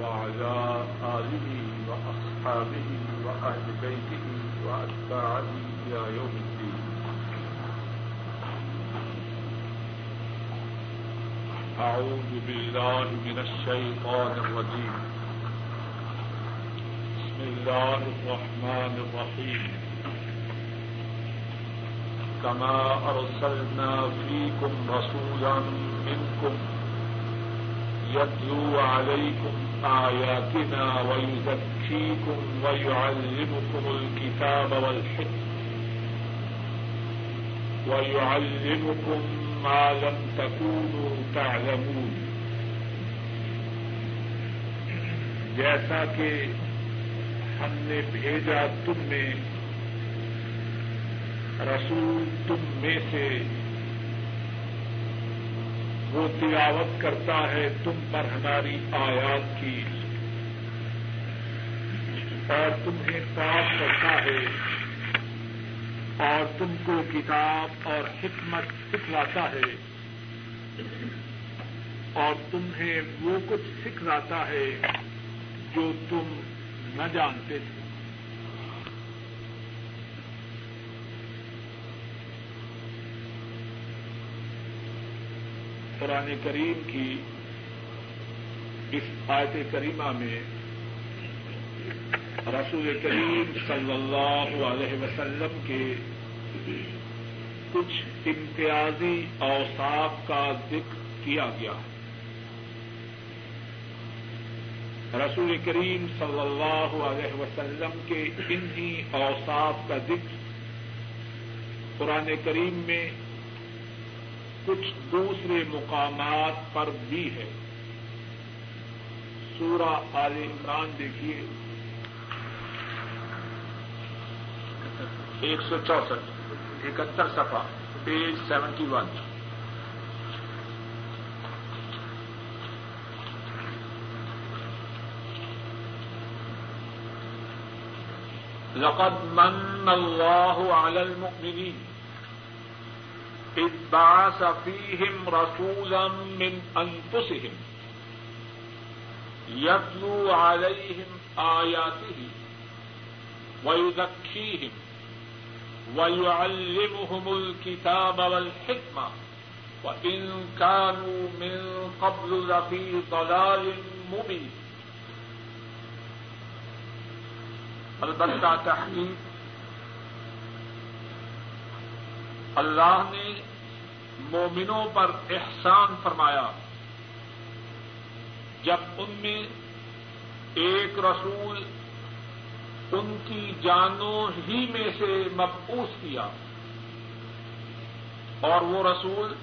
وعلى آله وأصحابه وأهل بيته وأتباعه إلى يوم الدين. أعوذ بالله من الشيطان الرجيم. بسم الله الرحمن الرحيم. كما أرسلنا فيكم رسولا منكم يتلو عليكم آياتنا ويزكيكم ويعلمكم الكتاب والحكم ويعلمكم ما لم تكونوا تعلمون جیسا کہ ہم نے بھیجا تم میں، رسول تم میں سے وہ تلاوت کرتا ہے تم پر ہماری آیات کی۔ اور تمہیں پاک کرتا ہے۔ اور تم کو کتاب اور حکمت سکھلاتا ہے۔ اور تمہیں وہ کچھ سکھلاتا ہے جو تم نہ جانتے تھے۔ قرآن کریم کی اس آیت کریمہ میں رسول کریم صلی اللہ علیہ وسلم کے کچھ امتیازی اوصاف کا ذکر کیا گیا۔ رسول کریم صلی اللہ علیہ وسلم کے انہی اوصاف کا ذکر قرآن کریم میں کچھ دوسرے مقامات پر بھی ہے۔ سورہ آل عمران دیکھیے۔ ایک سو چونسٹھ، اکہتر سفا پیج سیونٹی ون۔ لقد من الله على المؤمنين فيهم رسولا من أنفسهم يتلو عليهم آياته ويذكيهم ويعلمهم الكتاب والحكمة وإن كانوا من قبل لفي ضلال مبين البتہ تحقیق اللہ نے مومنوں پر احسان فرمایا۔ جب ان میں ایک رسول ان کی جانوں ہی میں سے مبوس کیا اور وہ رسول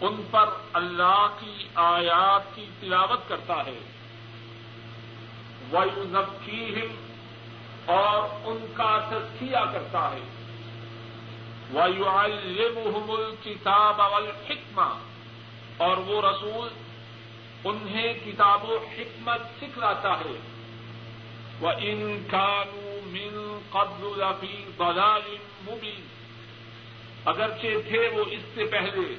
ان پر اللہ کی آیات کی تلاوت کرتا ہے۔ وہ اور ان کا تذکیہ کرتا ہے۔ وَيُعَلِّمُهُمُ الْكِتَابَ وَالْحِكْمَةَ۔ اور وہ رسول انہیں کتاب و حکمت سکھلاتا ہے۔ وہ ان کانو من قبل لفی بلال مبین اگرچہ تھے وہ اس سے پہلے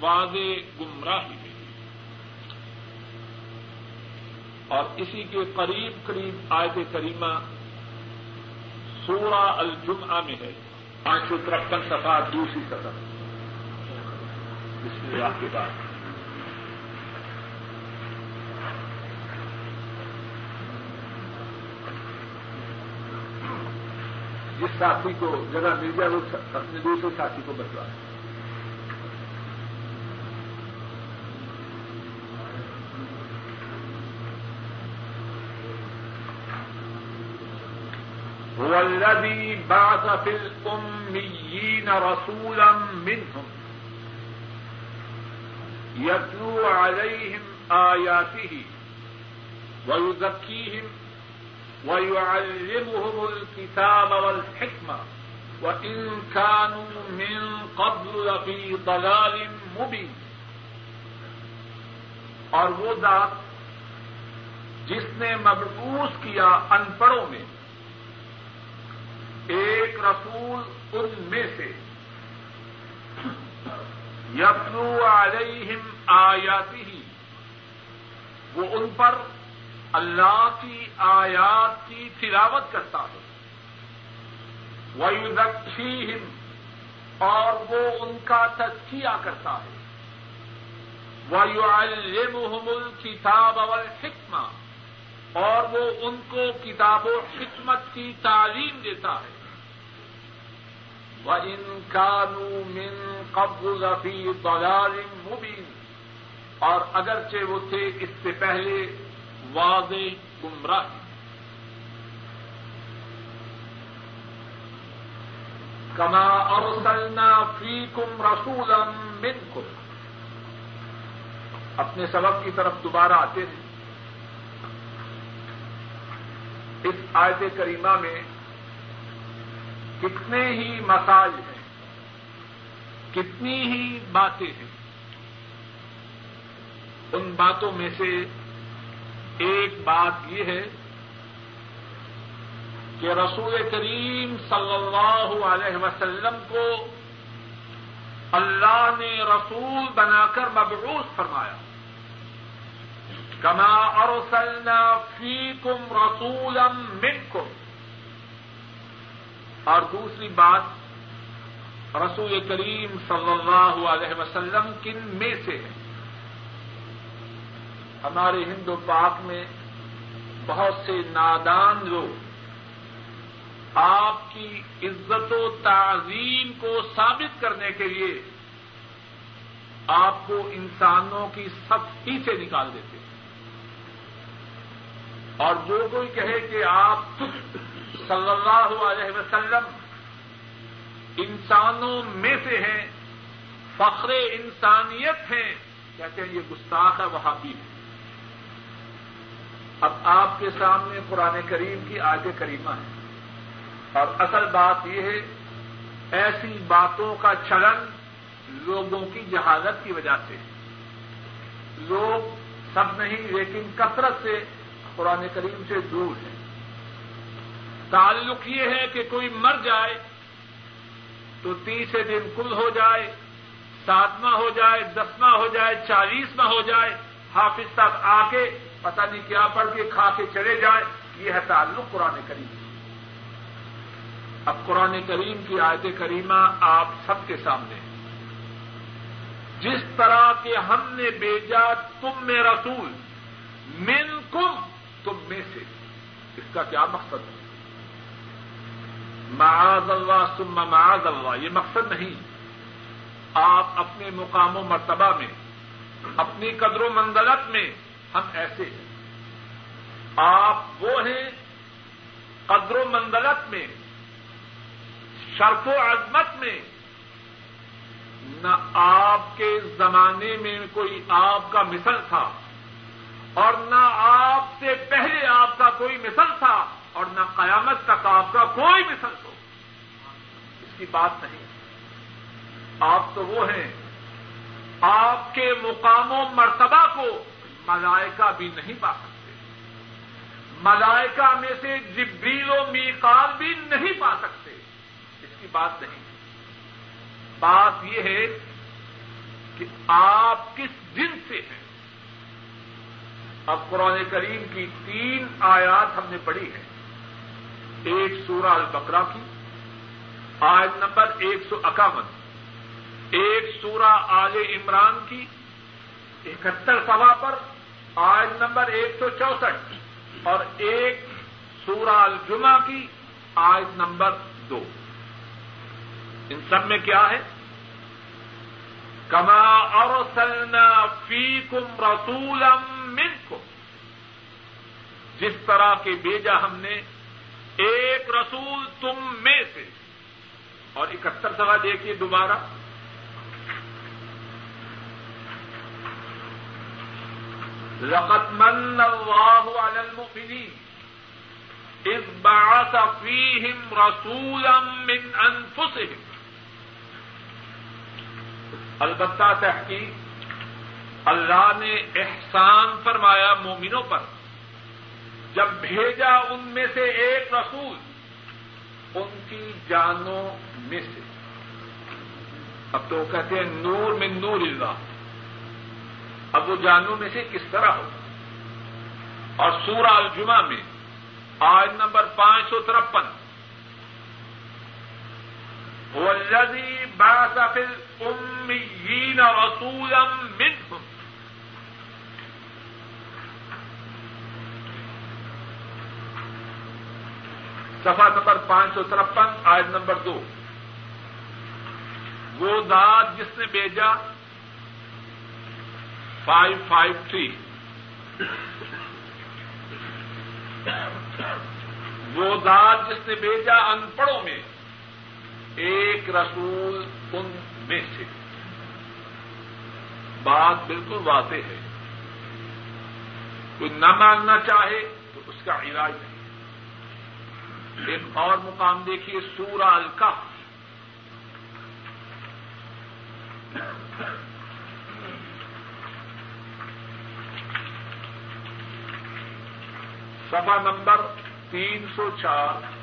واضح گمراہی میں۔ اور اسی کے قریب قریب آیت کریمہ سورہ الجمعہ میں ہے۔ پانچ سو ترپن سفا دوسری سطح بسم اللہ کے بعد جس ساتھی کو جگہ مل جائے، وہ اپنے دوسرے ساتھی کو بتلا۔ هو الذي بعث في الأميين رسولا منهم. يتلو عليهم آياته ويزكيهم ويعلمهم الكتاب والحكمة. وإن كانوا من قبل لفي ضلال مبين. اور وہ ذات جس نے مبعوث کیا ان پڑھوں میں ایک رسول ان میں سے۔ یتلو علیہم آیاتی ہی وہ ان پر اللہ کی آیات کی تلاوت کرتا ہے۔ وہ اور وہ ان کا تجزیہ کرتا ہے۔ وَيُعَلِّمُهُمُ الْكِتَابَ وَالْحِكْمَةَ۔ اور وہ ان کو کتاب و حکمت کی تعلیم دیتا ہے۔ وَإِن كَانُوا مِن قَبْلُ فِي ضَلَالٍ مُبِينٍ۔ اور اگرچہ وہ تھے اس سے پہلے واضح گمراہ۔ کما ارسلنا فیکم رسولا منکم اپنے سبق کی طرف دوبارہ آتے ہیں۔ اس آیت کریمہ میں کتنے ہی مسائل ہیں، کتنی ہی باتیں ہیں، ان باتوں میں سے ایک بات یہ ہے کہ رسول کریم صلی اللہ علیہ وسلم کو اللہ نے رسول بنا کر مبعوث فرمایا۔ کما ارسلنا فیکم رسولا منکم اور دوسری بات، رسول کریم صلی اللہ علیہ وسلم کن میں سے ہے۔ ہمارے ہندو پاک میں بہت سے نادان لوگ آپ کی عزت و تعظیم کو ثابت کرنے کے لیے آپ کو انسانوں کی سختی سے نکال دیتے ہیں۔ اور جو کوئی کہے کہ آپ صلی اللہ علیہ وسلم انسانوں میں سے ہیں، فخر انسانیت ہیں، کہتے ہیں یہ گستاخ ہے وہاں بھی ہے۔ اب آپ کے سامنے قرآن کریم کی آج کریمہ ہے اور اصل بات یہ ہے، ایسی باتوں کا چلن لوگوں کی جہازت کی وجہ سے۔ لوگ سب نہیں، لیکن کثرت سے قرآن کریم سے دور ہے۔ تعلق یہ ہے کہ کوئی مر جائے تو تیسرے دن کل ہو جائے، ساتواں ہو جائے، دسواں ہو جائے، چالیسواں ہو جائے، حافظ صاحب آ کے پتہ نہیں کیا پڑھ کے کھا کے چلے جائے، یہ ہے تعلق قرآن کریم۔ اب قرآن کریم کی آیت کریمہ آپ سب کے سامنے۔ جس طرح کے ہم نے بیجا تم میں رسول من کم تم میں سے اس کا کیا مقصد ہے؟ معاذ اللہ سم معاذ اللہ، یہ مقصد نہیں۔ آپ اپنے مقام و مرتبہ میں، اپنی قدر و منزلت میں ہم ایسے ہیں۔ آپ وہ ہیں، قدر و منزلت میں، شرف و عظمت میں۔ نہ آپ کے زمانے میں کوئی آپ کا مثل تھا۔ اور نہ آپ سے پہلے آپ کا کوئی مثل تھا اور نہ قیامت تک آپ کا کوئی مثل ہو اس کی بات نہیں۔ آپ تو وہ ہیں۔ آپ کے مقام و مرتبہ کو ملائکہ بھی نہیں پا سکتے۔ ملائکہ میں سے جبریل و میقال بھی نہیں پا سکتے۔ اس کی بات نہیں۔ بات یہ ہے کہ آپ کس دن سے ہیں؟ اب قرآن کریم کی تین آیات ہم نے پڑھی ہیں۔ ایک سورہ البقرہ کی، آیت نمبر ایک سو اکاون۔ ایک سورہ آل عمران کی، اکہتر سوا پر، آیت نمبر ایک سو چونسٹھ۔ اور ایک سورہ الجمہ کی، آیت نمبر دو۔ ان سب میں کیا ہے؟ کما اور سلنا فی کم رسولم من جس طرح کے بیجا ہم نے ایک رسول تم میں سے۔ اور اکہتر سوا دیکھیے دوبارہ۔ لقت من اللہ علی المؤمنین اذ بعث فیہم رسولا من انفسہم البتہ تحقیق، اللہ نے احسان فرمایا مومنوں پر۔ جب بھیجا ان میں سے ایک رسول، ان کی جانوں میں سے۔ اب تو کہتے ہیں، نور من نور اللہ۔ اب وہ جانوں میں سے کس طرح ہو؟ اور سورہ الجمہ میں آج نمبر پانچ سو ترپن۔ والذي بعث في الأميين رسولا منهم. صفحہ نمبر پانچ سو ترپن آج نمبر دو۔ وہ داد جس نے بھیجا فائیو فائیو تھری وہ داد جس نے بھیجا ان پڑھوں میں، ایک رسول ان میں سے بات بالکل واضح ہے۔ کوئی نہ ماننا چاہے تو اس کا علاج نہیں۔ ایک اور مقام دیکھیے، سورہ الکف سفا نمبر تین سو چار۔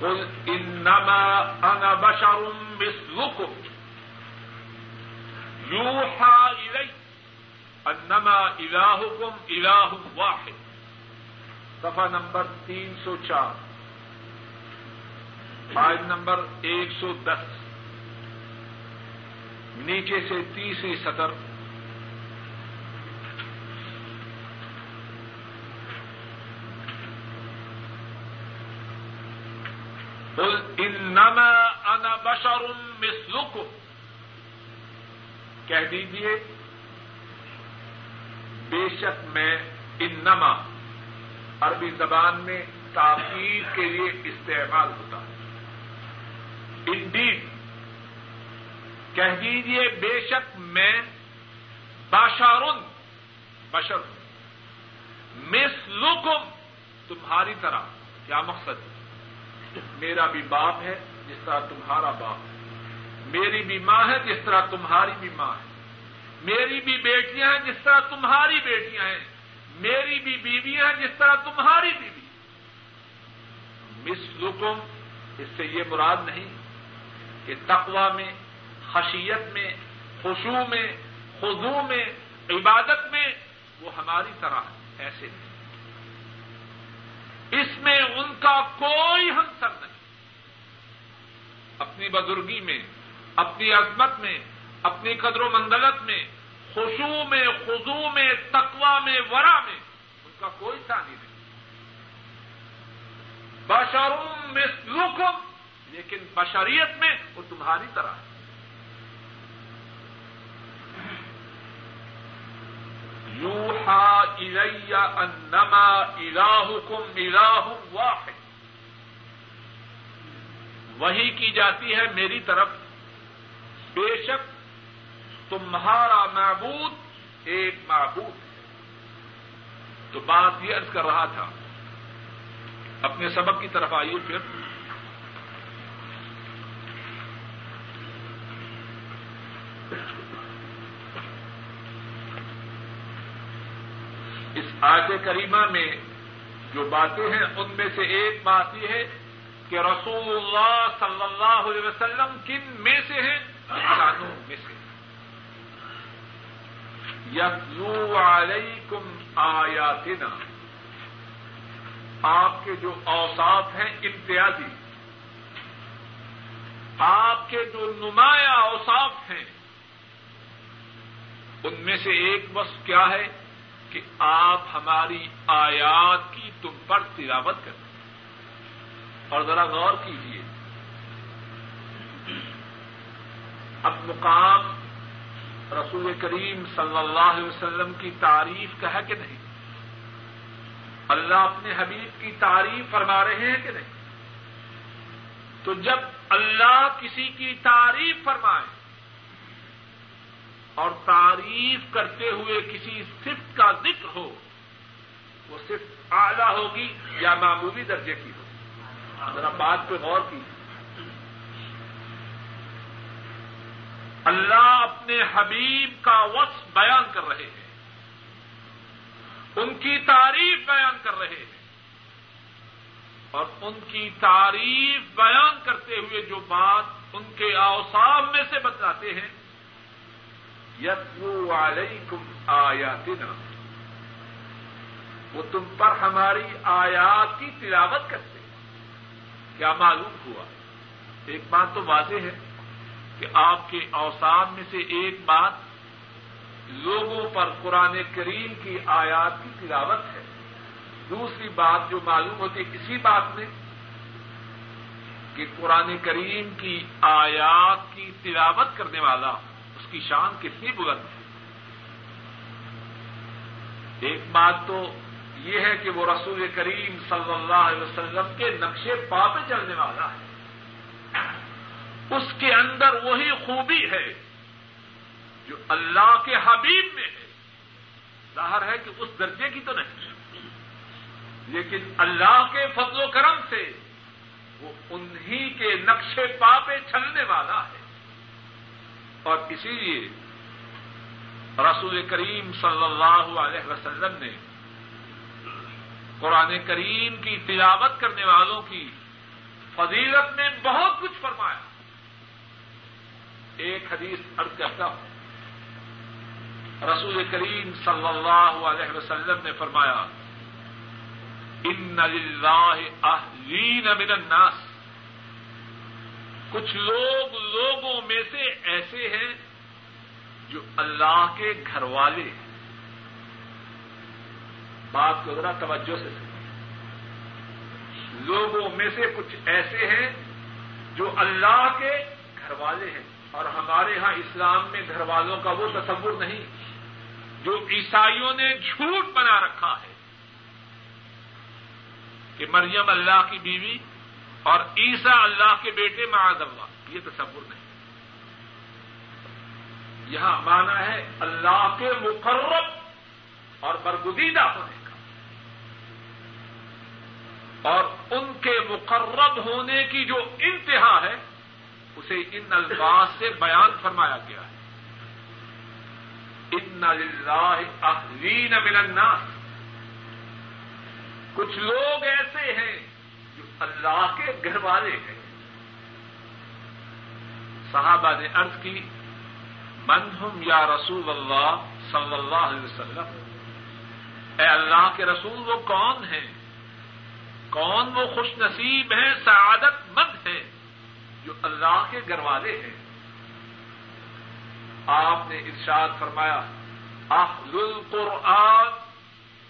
قل انما انا بشر مثلكم. يوحى الي انما الهكم اله واحد. صفحہ نمبر تین سو چار. آج نمبر ایک سو دس. نیچے سے تیسری سطر انما انا بشر مثلكم کہہ دیجیے بے شک میں انما، عربی زبان میں تاخیر کے لیے استعمال ہوتا ہے انڈیڈ، کہہ دیجیے بے شک میں باشارن بشر مثلكم تمہاری طرح، کیا مقصد؟ میرا بھی باپ ہے۔ جس طرح تمہارا باپ ہے۔ میری بھی ماں ہے جس طرح تمہاری بھی ماں ہے۔ میری بھی بیٹیاں ہیں جس طرح تمہاری بیٹیاں ہیں۔ میری بھی بیویاں ہیں جس طرح تمہاری بیوی۔ مس لکم اس سے یہ مراد نہیں کہ تقوا میں، خشیت میں خوشو میں خزو میں، عبادت میں وہ ہماری طرح ایسے نہیں۔ اس میں ان کا کوئی ہمسر نہیں۔ اپنی بزرگی میں، اپنی عظمت میں، اپنی قدر و مندلت میں، خوشو میں خزو میں تقوا میں، ورا میں، ان کا کوئی ثانی نہیں۔ بشروم میں لیکن بشریت میں وہ تمہاری طرح ہے۔ یوحا الیا انما الہکم الہ واحد۔ وہی کی جاتی ہے میری طرف۔ بے شک تمہارا معبود ایک معبود ہے۔ تو بات یہ عرض کر رہا تھا، اپنے سبق کی طرف آئیے پھر۔ اس آج کریمہ میں جو باتیں ہیں، ان میں سے ایک بات یہ ہے کہ رسول اللہ صلی اللہ علیہ وسلم کن میں سے ہیں؟ انسانوں میں سے یتلو علیکم آیاتنا۔ آپ کے جو اوساف ہیں امتیازی، آپ کے جو نمایاں اوساف ہیں، ان میں سے ایک بس کیا ہے؟ کہ آپ ہماری آیات کی تم پر تلاوت کریں اور ذرا غور کیجیے اب مقام رسول کریم صلی اللہ علیہ وسلم کی تعریف کا ہے کہ نہیں؟ اللہ اپنے حبیب کی تعریف فرما رہے ہیں کہ نہیں؟ تو جب اللہ کسی کی تعریف فرمائے اور تعریف کرتے ہوئے کسی صفت کا ذکر ہو، وہ صرف اعلی ہوگی یا معمولی درجے کی ہوگی؟ ذرا بات پہ غور کی۔ اللہ اپنے حبیب کا وصف بیان کر رہے ہیں۔ ان کی تعریف بیان کر رہے ہیں۔ اور ان کی تعریف بیان کرتے ہوئے جو بات ان کے اوسام میں سے بتلاتے ہیں۔ یتو علیکم آیاتنا۔ وہ تم پر ہماری آیات کی تلاوت کرتے کیا معلوم ہوا؟ ایک بات تو واضح ہے کہ آپ کے اوسان میں سے ایک بات لوگوں پر قرآن کریم کی آیات کی تلاوت ہے۔ دوسری بات جو معلوم ہوتی ہے کسی بات میں کہ قرآن کریم کی آیات کی تلاوت کرنے والا اس کی شان کتنی بلند ہے۔ ایک بات تو یہ ہے کہ وہ رسول کریم صلی اللہ علیہ وسلم کے نقشے پا پہ چلنے والا ہے۔ اس کے اندر وہی خوبی ہے جو اللہ کے حبیب میں ہے۔ ظاہر ہے کہ اس درجے کی تو نہیں۔ لیکن اللہ کے فضل و کرم سے وہ انہی کے نقشے پا پہ چلنے والا ہے۔ اور اسی لیے رسول کریم صلی اللہ علیہ وسلم نے قرآن کریم کی تلاوت کرنے والوں کی فضیلت میں بہت کچھ فرمایا۔ ایک حدیث ارد کرتا ہوں۔ رسول کریم صلی اللہ علیہ وسلم نے فرمایا، ان اہلین من الناس کچھ لوگ لوگوں میں سے ایسے ہیں جو اللہ کے گھر والے ہیں۔ بات کو ذرا توجہ سے لوگوں میں سے کچھ ایسے ہیں جو اللہ کے گھر والے ہیں اور ہمارے ہاں اسلام میں گھر والوں کا وہ تصور نہیں، جو عیسائیوں نے جھوٹ بنا رکھا ہے کہ مریم اللہ کی بیوی اور عیسا اللہ کے بیٹے معاذ اللہ۔ یہ تصور نہیں۔ یہاں مانا ہے اللہ کے مقرب اور برگزیدہ ہونے۔ اور ان کے مقرب ہونے کی جو انتہا ہے، اسے ان الفاظ سے بیان فرمایا گیا ہے۔ ان اہلین من الناس۔ کچھ لوگ ایسے ہیں جو اللہ کے گھر والے ہیں۔ صحابہ نے ارض کی، من ہم یا رسول اللہ صلی اللہ علیہ وسلم؟ اے اللہ کے رسول وہ کون ہیں کون وہ خوش نصیب ہیں سعادت مند ہیں جو اللہ کے گھر والے ہیں۔ آپ نے ارشاد فرمایا، اہل القرآن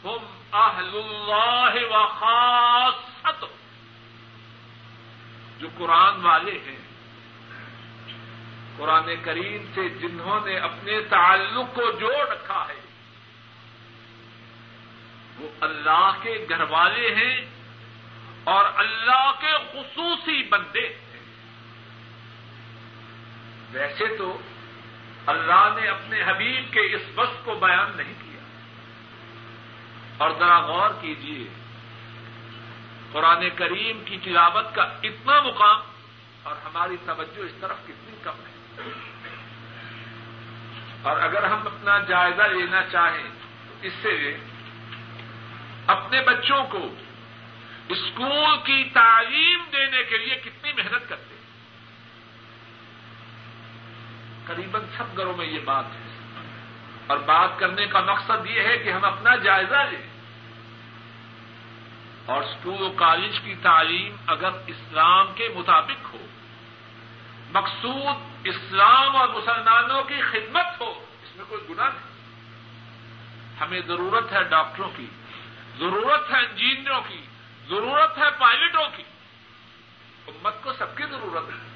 ہم اہل اللہ و خاص جو قرآن والے ہیں۔ قرآن کریم سے جنہوں نے اپنے تعلق کو جوڑ رکھا ہے، وہ اللہ کے گھر والے ہیں۔ اور اللہ کے خصوصی بندے ہیں ویسے تو اللہ نے اپنے حبیب کے اس وقت کو بیان نہیں کیا۔ اور ذرا غور کیجیے قرآن کریم کی تلاوت کا اتنا مقام اور ہماری توجہ اس طرف کتنی کم ہے۔ اور اگر ہم اپنا جائزہ لینا چاہیں تو اس سے اپنے بچوں کو اسکول کی تعلیم دینے کے لیے کتنی محنت کرتے ہیں؟ قریباً سب گھروں میں یہ بات ہے۔ اور بات کرنے کا مقصد یہ ہے کہ ہم اپنا جائزہ لیں۔ اور اسکول و کالج کی تعلیم اگر اسلام کے مطابق ہو، مقصود اسلام اور مسلمانوں کی خدمت ہو، اس میں کوئی گناہ نہیں۔ ہمیں ضرورت ہے ڈاکٹروں کی، ضرورت ہے انجینئروں کی ضرورت ہے پائلٹوں کی۔ امت کو سب کی ضرورت ہے۔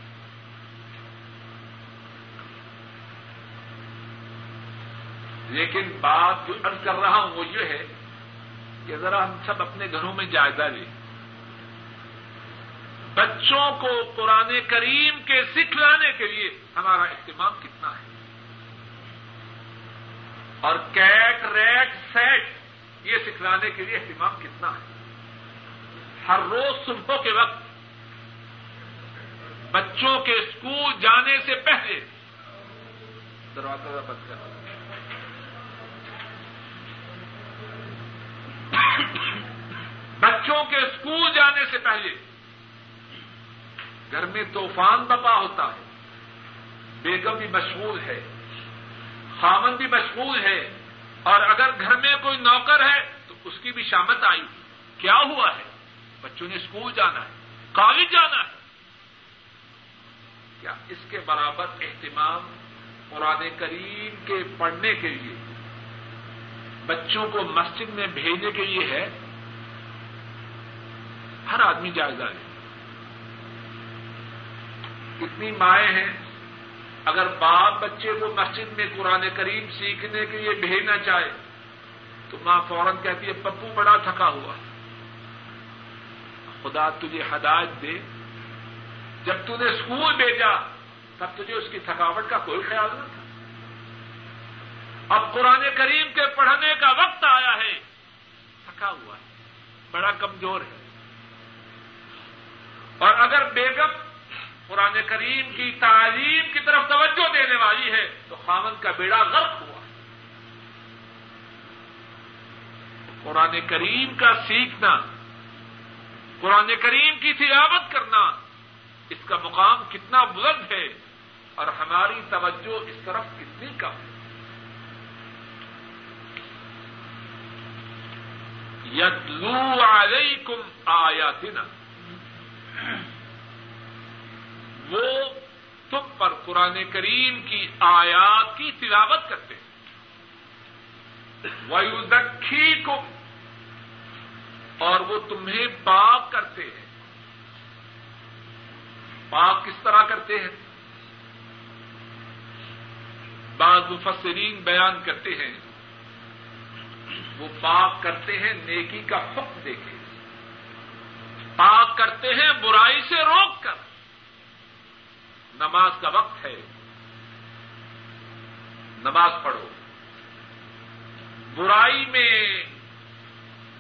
لیکن بات جو ارد کر رہا ہوں وہ یہ ہے کہ ذرا ہم سب اپنے گھروں میں جائزہ لیں۔ بچوں کو قرآن کریم کے سکھلانے کے لیے ہمارا اہتمام کتنا ہے۔ اور کیٹ ریٹ سیٹ یہ سکھلانے کے لیے اہتمام کتنا ہے۔ ہر روز صبح کے وقت بچوں کے اسکول جانے سے پہلے دروازہ بند کرنا بچوں کے اسکول جانے سے پہلے گھر میں طوفان بپا ہوتا ہے، بیگم بھی مشغول ہے، خامن بھی مشغول ہے، اور اگر گھر میں کوئی نوکر ہے تو اس کی بھی شامت آئی۔ کیا ہوا ہے؟ بچوں نے اسکول جانا ہے، کالج جانا ہے۔ کیا اس کے برابر اہتمام قرآن کریم کے پڑھنے کے لیے، بچوں کو مسجد میں بھیجنے کے لیے ہے؟ ہر آدمی جائزہ لے کتنی مائیں ہیں، اگر باپ بچے کو مسجد میں قرآن کریم سیکھنے کے لیے بھیجنا چاہے، تو ماں فوراً کہتی ہے، پپو بڑا تھکا ہوا ہے۔ خدا تجھے ہدایت دے۔ جب نے اسکول بھیجا، تب تجھے اس کی تھکاوٹ کا کوئی خیال نہ تھا۔ اب قرآن کریم کے پڑھنے کا وقت آیا ہے۔ تھکا ہوا ہے، بڑا کمزور ہے۔ اور اگر بیگم قرآن کریم کی تعلیم کی طرف توجہ دینے والی ہے، تو خامن کا بیڑا غرق ہوا۔ قرآن کریم کا سیکھنا قرآن کریم کی تلاوت کرنا، اس کا مقام کتنا بلند ہے اور ہماری توجہ اس طرف کتنی کم ہے۔ یتلو علیکم آیاتنا۔ وہ تم پر قرآن کریم کی آیات کی تلاوت کرتے ہیں۔ ویوزکھی کم اور وہ تمہیں پاک کرتے ہیں۔ پاک کس طرح کرتے ہیں؟ بعض مفسرین بیان کرتے ہیں، وہ پاک کرتے ہیں، نیکی کا حکم دے کے پاک کرتے ہیں، برائی سے روک کر۔ نماز کا وقت ہے۔ نماز پڑھو۔ برائی میں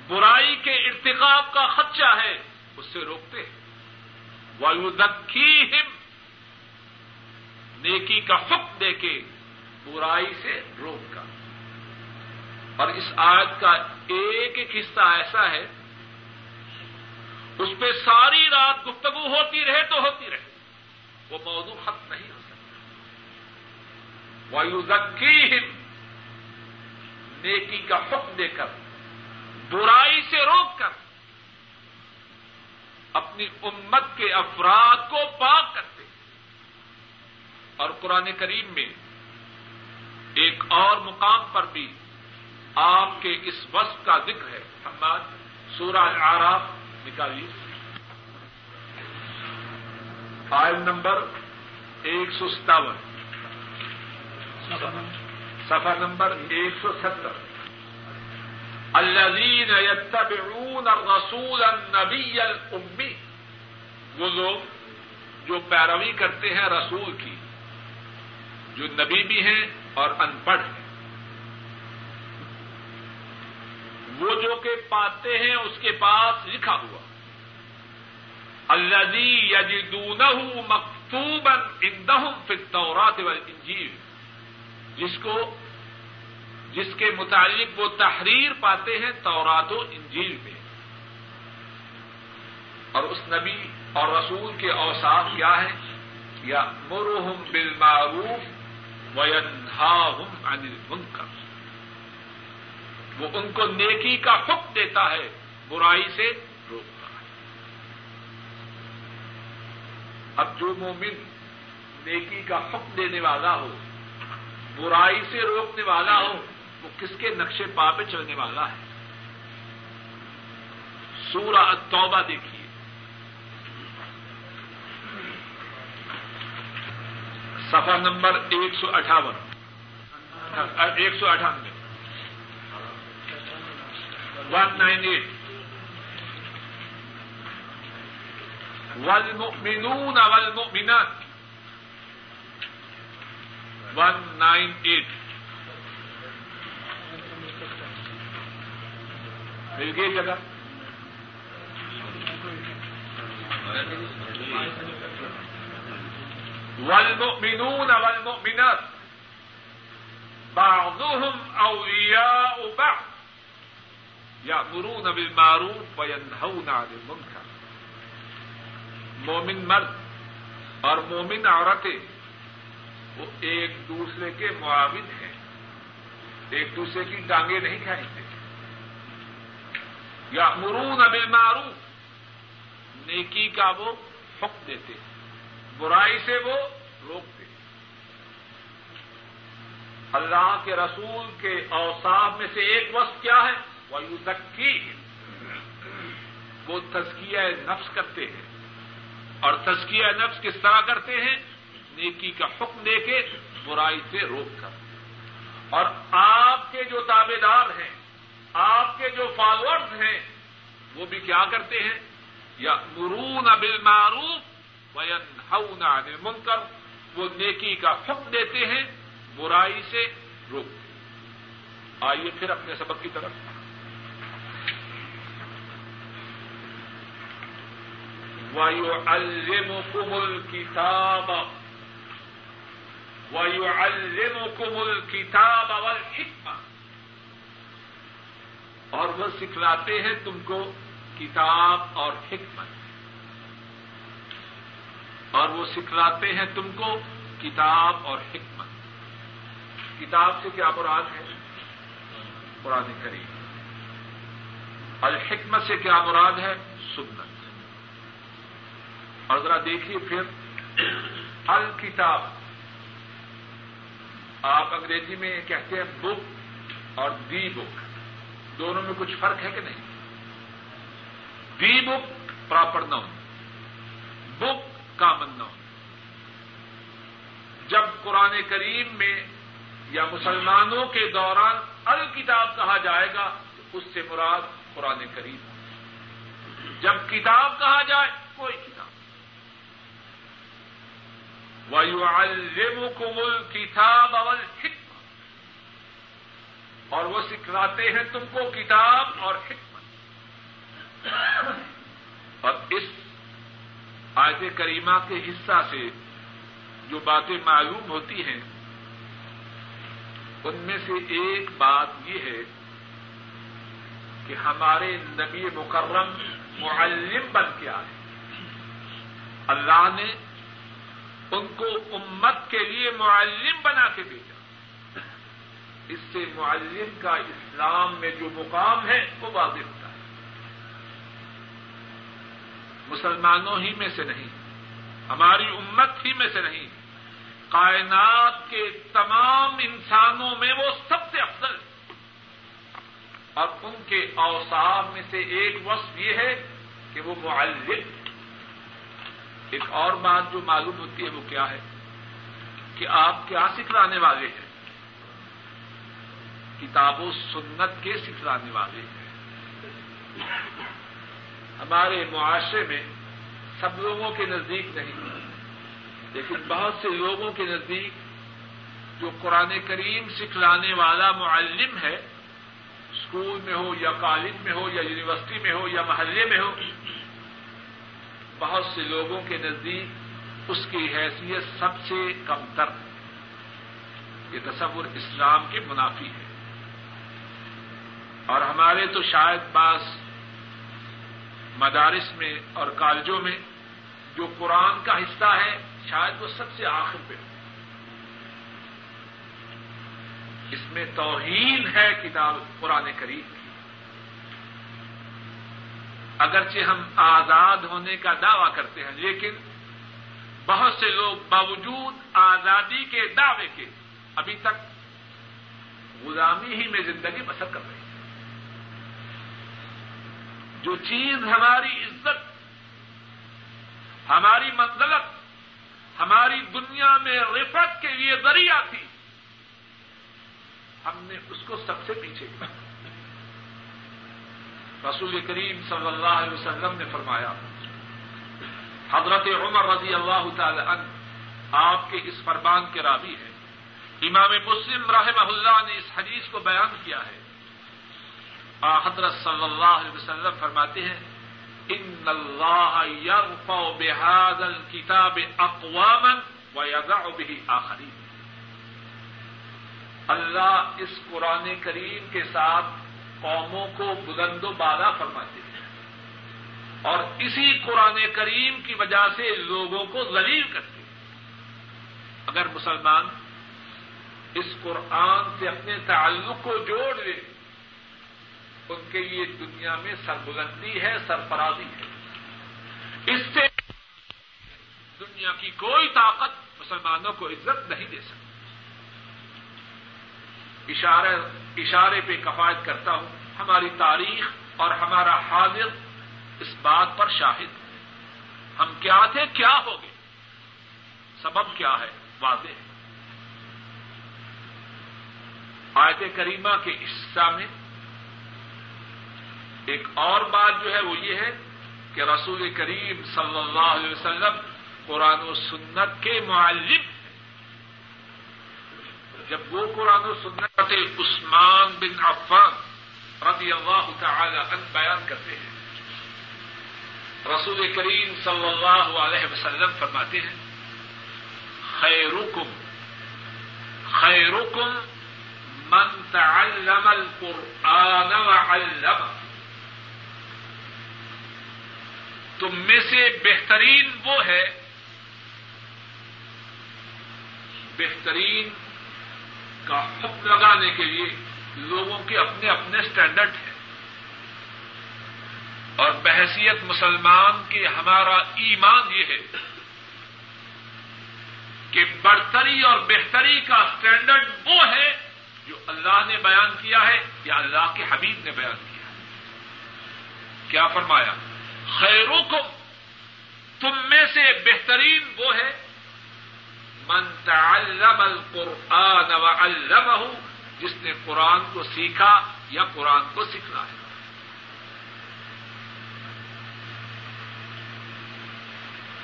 برائی کے ارتقاب کا خدشہ ہے، اس سے روکتے ہیں۔ وایو ہم نیکی کا حکم دے کے برائی سے روک کر اور اس آیت کا ایک ایک حصہ ایسا ہے، اس پہ ساری رات گفتگو ہوتی رہے تو ہوتی رہے۔ وہ موضوع ختم نہیں ہو سکتا۔ وایو ہم نیکی کا حکم دے کر۔ برائی سے روک کر اپنی امت کے افراد کو پاک کرتے اور قرآن کریم میں ایک اور مقام پر بھی آپ کے اس وصف کا ذکر ہے۔ ہم سورہ آراف نکالیے۔ فائل نمبر ایک سو ستاون۔ سفا نمبر ایک سو ستر الذين يتبعون الرسول النبي الامي وہ لوگ جو پیروی کرتے ہیں رسول کی، جو نبی بھی ہیں اور ان پڑھ ہیں۔ وہ جو کہ پاتے ہیں، اس کے پاس لکھا ہوا۔ الذي يجدونه مكتوبا عندهم في التوراة والانجيل جس کو جس کے متعلق وہ تحریر پاتے ہیں تورات و انجیل میں۔ اور اس نبی اور رسول کے اوساف کیا ہے یا مرحم بل معروف وینہاہم عن المنکر۔ وہ ان کو نیکی کا حکم دیتا ہے، برائی سے روکتا ہے اب جو مومن نیکی کا حکم دینے والا ہو، برائی سے روکنے والا ہو وہ کس کے نقشے پا پہ چلنے والا ہے؟ سورہ توبہ دیکھیے۔ سفا نمبر ایک سو اٹھاون۔ ایک سو اٹھانوے۔ ون نائن ایٹ والمؤمنون والمؤمنات۔ ون نائن ایٹ مل گئی جگہ؟ والمؤمنون والمؤمنات. بعضهم أولياء بعض. یا مرون ابل وینہون عن المنکر مومن مرد اور مومن عورتیں، وہ ایک دوسرے کے معاون ہیں. ایک دوسرے کی ٹانگیں نہیں کھینچتے یا مرون ابل معروف نیکی کا وہ حکم دیتے ہیں۔ برائی سے وہ روکتے اللہ کے رسول کے اوساف میں سے ایک وقت کیا ہے؟ وہ یوزکی وہ تزکیہ نفس کرتے ہیں۔ اور تزکیہ نفس کس طرح کرتے ہیں؟ نیکی کا حکم دے کے برائی سے روک کر۔ اور آپ کے جو تابے دار ہیں آپ کے جو فالوورز ہیں، وہ بھی کیا کرتے ہیں؟ یا مرون ابل معروف وین عن المنکر، وہ نیکی کا حکم دیتے ہیں، برائی سے روکتے آئیے پھر اپنے سبق کی طرف۔ وایو المکمل کتاب وایو المکمل کتاب اور وہ سکھلاتے ہیں تم کو کتاب اور حکمت۔ اور وہ سکھلاتے ہیں تم کو کتاب اور حکمت۔ کتاب سے کیا مراد ہے؟ قرآن کریم۔ الحکمت سے کیا مراد ہے؟ سنت۔ اور ذرا دیکھیے پھر۔ الکتاب۔ آپ انگریزی میں کہتے ہیں بک اور دی بک۔ دونوں میں کچھ فرق ہے کہ نہیں؟ The book proper noun book common noun جب قرآن کریم میں یا مسلمانوں کے دوران الکتاب کہا جائے گا تو اس سے مراد قرآن کریم۔ جب کتاب کہا جائے، کوئی کتاب۔ وایو الکمل کتاب اول اور وہ سکھلاتے ہیں تم کو کتاب اور حکمت۔ اور اس آیت کریمہ کے حصہ سے جو باتیں معلوم ہوتی ہیں، ان میں سے ایک بات یہ ہے کہ ہمارے نبی مکرم معلم بن کے آئے۔ اللہ نے ان کو امت کے لیے معلم بنا کے بھیجا۔ اس سے معلم کا اسلام میں جو مقام ہے وہ واضح ہوتا ہے۔ مسلمانوں ہی میں سے نہیں، ہماری امت ہی میں سے نہیں، کائنات کے تمام انسانوں میں وہ سب سے افضل۔ اور ان کے اوساف میں سے ایک وصف یہ ہے کہ وہ معلم ایک اور بات جو معلوم ہوتی ہے وہ کیا ہے؟ کہ آپ کیا سکھلانے والے ہیں؟ کتاب و سنت کے سکھلانے والے ہیں۔ ہمارے معاشرے میں سب لوگوں کے نزدیک نہیں، لیکن بہت سے لوگوں کے نزدیک جو قرآن کریم سکھلانے والا معلم ہے، اسکول میں ہو یا کالج میں ہو یا یونیورسٹی میں ہو یا محلے میں ہو، بہت سے لوگوں کے نزدیک اس کی حیثیت سب سے کم تر، یہ تصور اسلام کے منافی ہے۔ اور ہمارے تو شاید بعض مدارس میں اور کالجوں میں جو قرآن کا حصہ ہے، شاید وہ سب سے آخر پہ۔ ہو اس میں توہین ہے کتاب قرآن کریم کی۔ اگرچہ ہم آزاد ہونے کا دعوی کرتے ہیں، لیکن بہت سے لوگ باوجود آزادی کے دعوے کے ابھی تک غلامی ہی میں زندگی بسر کر رہے ہیں۔ جو چیز ہماری عزت، ہماری منزلت، ہماری دنیا میں رفت کے لیے ذریعہ تھی، ہم نے اس کو سب سے پیچھے کیا۔ رسول کریم صلی اللہ علیہ وسلم نے فرمایا، حضرت عمر رضی اللہ تعالی عنہ آپ کے اس فرمان کے راوی ہے امام مسلم رحمہ اللہ نے اس حدیث کو بیان کیا ہے۔ حضرت صلی اللہ علیہ وسلم فرماتے ہیں ان اللہ يرفع بهذا الكتاب اقواما ويضع به آخرین اللہ اس قرآن کریم کے ساتھ قوموں کو بلند و بالا فرماتے ہیں اور اسی قرآن کریم کی وجہ سے لوگوں کو ذلیل کرتے ہیں۔ اگر مسلمان اس قرآن سے اپنے تعلق کو جوڑ لے ان کے لیے دنیا میں سربلندی ہے، سرفرازی ہے۔ اس سے دنیا کی کوئی طاقت مسلمانوں کو عزت نہیں دے سکتی۔ اشارے اشارے پہ کفایت کرتا ہوں۔ ہماری تاریخ اور ہمارا حاضر اس بات پر شاہد ہے۔ ہم کیا تھے، کیا ہو گئے؟ سبب کیا ہے؟ واضح ہے۔ آیت کریمہ کے حصہ میں ایک اور بات جو ہے وہ یہ ہے کہ رسول کریم صلی اللہ علیہ وسلم قرآن و سنت کے معلم جب وہ قرآن و سنت عثمان بن عفان رضی اللہ تعالی عنہ بیان کرتے ہیں، رسول کریم صلی اللہ علیہ وسلم فرماتے ہیں، خیرکم خیرکم من تعلم القرآن وعلم تم میں سے بہترین وہ ہے۔ بہترین کا حکم لگانے کے لیے لوگوں کے اپنے اپنے اسٹینڈرڈ ہیں۔ اور بحثیت مسلمان کے ہمارا ایمان یہ ہے کہ برتری اور بہتری کا اسٹینڈرڈ وہ ہے جو اللہ نے بیان کیا ہے یا اللہ کے حبیب نے بیان کیا ہے۔ کیا فرمایا؟ خیروں کو تم میں سے بہترین وہ ہے، من تعلم القرآن وعلمہ جس نے قرآن کو سیکھا یا قرآن کو سیکھنا ہے۔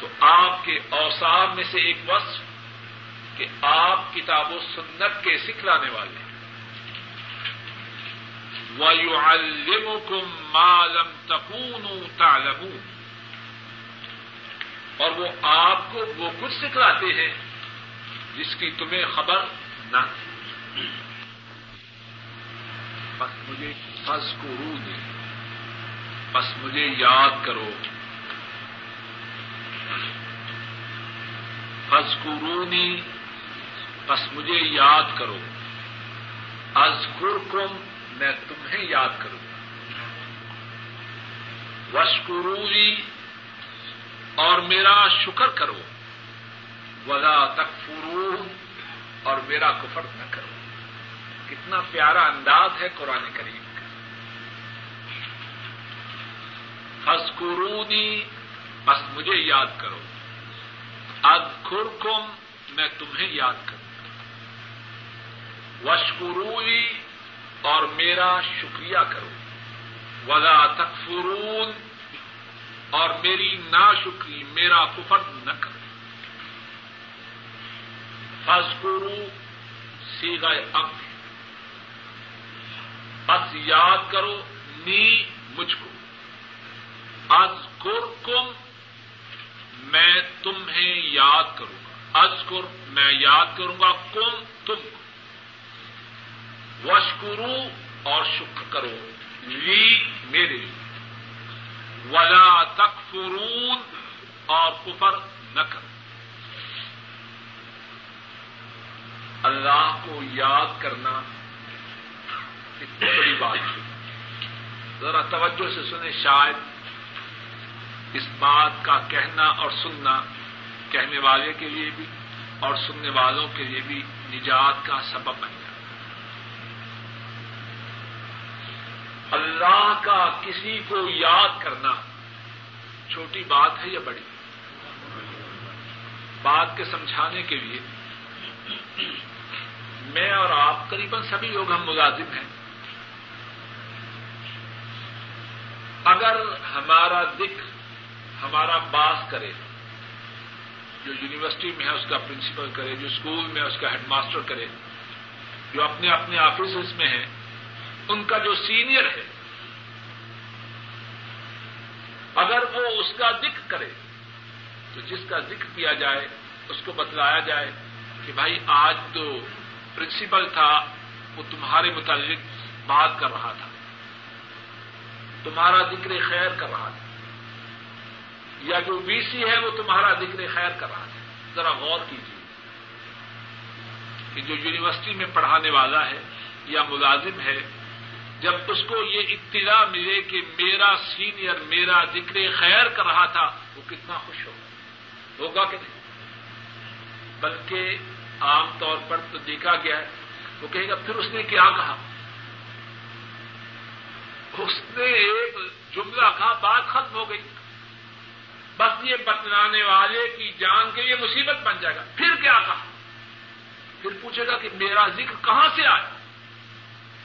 تو آپ کے اوسار میں سے ایک وصف کہ آپ کتاب و سنت کے سکھلانے والے ہیں۔ وَيُعَلِّمُكُمْ مَا لَمْ تَكُونُوا تَعْلَمُونَ۔ اور وہ آپ کو وہ کچھ سکھلاتے ہیں جس کی تمہیں خبر نہ بس مجھے فض کو رو دے۔ بس مجھے یاد کرو۔ فض کو رونی بس مجھے یاد کرو۔ از میں تمہیں یاد کروں وشکروری اور میرا شکر کرو۔ ولا تکفرون اور میرا کفر نہ کرو۔ کتنا پیارا انداز ہے قرآن کریم کا۔ فسکرونی بس مجھے یاد کرو۔ ادخر میں تمہیں یاد کروں۔ وشکروری اور میرا شکریہ کرو۔ ولا تکفرون اور میری نا شکری میرا کفر نہ کرو۔ فضکرو سی گئے اب بس یاد کرو، نی مجھ کو۔ از کم میں تمہیں یاد کروں گا۔ از میں یاد کروں گا، کم تم کو۔ وشکرو اور شکر کرو لی میرے ولا تکفرون اور کفر نہ کرو۔ اللہ کو یاد کرنا اتنی بڑی بات ہے۔ ذرا توجہ سے سنیں شاید اس بات کا کہنا اور سننا کہنے والے کے لیے بھی اور سننے والوں کے لیے بھی نجات کا سبب بن جائے۔ اللہ کا کسی کو یاد کرنا چھوٹی بات ہے یا بڑی؟ بات کے سمجھانے کے لیے میں اور آپ قریب سبھی لوگ ہم ملازم ہیں۔ اگر ہمارا دکھ ہمارا باس کرے، جو یونیورسٹی میں ہے، اس کا پرنسپل کرے، جو اسکول میں اس کا ہیڈ ماسٹر کرے، جو اپنے اپنے آفیسز میں ہیں ان کا جو سینئر ہے، اگر وہ اس کا ذکر کرے، تو جس کا ذکر کیا جائے، اس کو بتلایا جائے کہ بھائی آج تو پرنسپل تھا، وہ تمہارے متعلق بات کر رہا تھا، تمہارا ذکر خیر کر رہا تھا، یا جو بی سی ہے، وہ تمہارا ذکر خیر کر رہا تھا۔ ذرا غور کیجیے کہ جو یونیورسٹی میں پڑھانے والا ہے یا ملازم ہے جب اس کو یہ اطلاع ملے کہ میرا سینئر، میرا ذکر خیر کر رہا تھا، وہ کتنا خوش ہوگا۔ ہوگا کہ نہیں؟ بلکہ عام طور پر تو دیکھا گیا ہے۔ وہ کہے گا، پھر اس نے کیا کہا؟ اس نے ایک جملہ کہا، بات ختم ہو گئی۔ بس یہ بتلانے والے کی جان کے لیے مصیبت بن جائے گا۔ پھر کیا کہا؟ پھر پوچھے گا کہ میرا ذکر کہاں سے آیا؟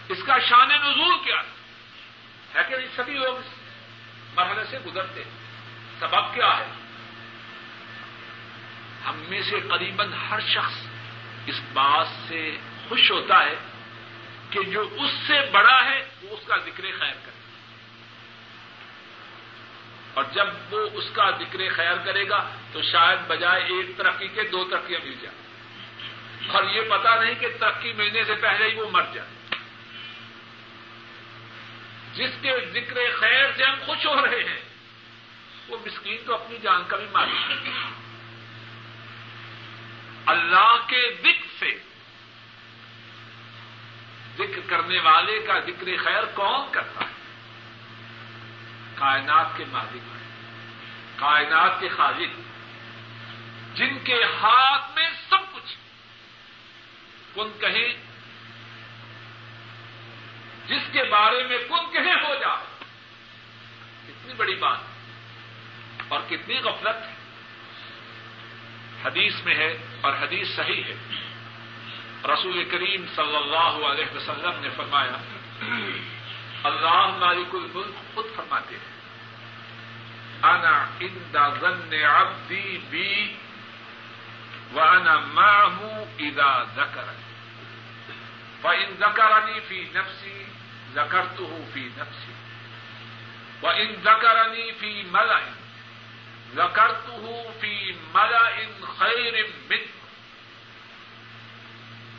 اس کا شان نزول کیا؟ ہے کہ نہیں؟ سبھی لوگ اس مرحلے سے گزرتے سبب کیا ہے؟ ہم میں سے قریباً ہر شخص اس بات سے خوش ہوتا ہے کہ جو اس سے بڑا ہے، وہ اس کا ذکر خیر کرے۔ اور جب وہ اس کا ذکر خیر کرے گا، تو شاید بجائے ایک ترقی کے، دو ترقیاں مل جائیں۔ اور یہ پتا نہیں کہ ترقی ملنے سے پہلے ہی وہ مر جائے۔ جس کے ذکر خیر سے ہم خوش ہو رہے ہیں، وہ مسکین تو اپنی جان کا بھی مالک ہے۔ اللہ کے ذکر سے ذکر کرنے والے کا ذکر خیر کون کرتا ہے؟ کائنات کے مالک کائنات کے خالق جن کے ہاتھ میں سب کچھ کن کہیں جس کے بارے میں کن کہیں ہو جائے کتنی بڑی بات۔ اور کتنی غفلت۔ ہے حدیث میں ہے اور حدیث صحیح ہے۔ رسول کریم صلی اللہ علیہ وسلم نے فرمایا، اللہ مالک الملک خود فرماتے ہیں، انا ان دا ذن عبدی بی و معه اذا ذکرنی۔ فان ذکرنی فی نفسی ذکرته فی نفسی. وان ذکرنی فی ملئ. ذکرته فی ملئ خیر من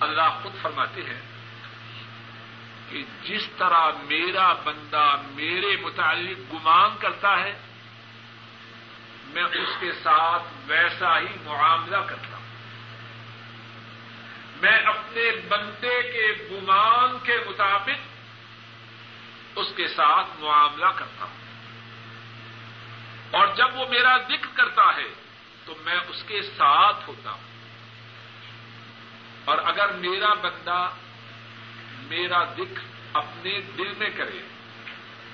اللہ خود فرماتے ہیں کہ جس طرح میرا بندہ میرے متعلق گمان کرتا ہے، میں اس کے ساتھ ویسا ہی معاملہ کرتا ہوں۔ میں اپنے بندے کے گمان کے مطابق اس کے ساتھ معاملہ کرتا ہوں۔ اور جب وہ میرا ذکر کرتا ہے، تو میں اس کے ساتھ ہوتا ہوں۔ اور اگر میرا بندہ میرا ذکر اپنے دل میں کرے،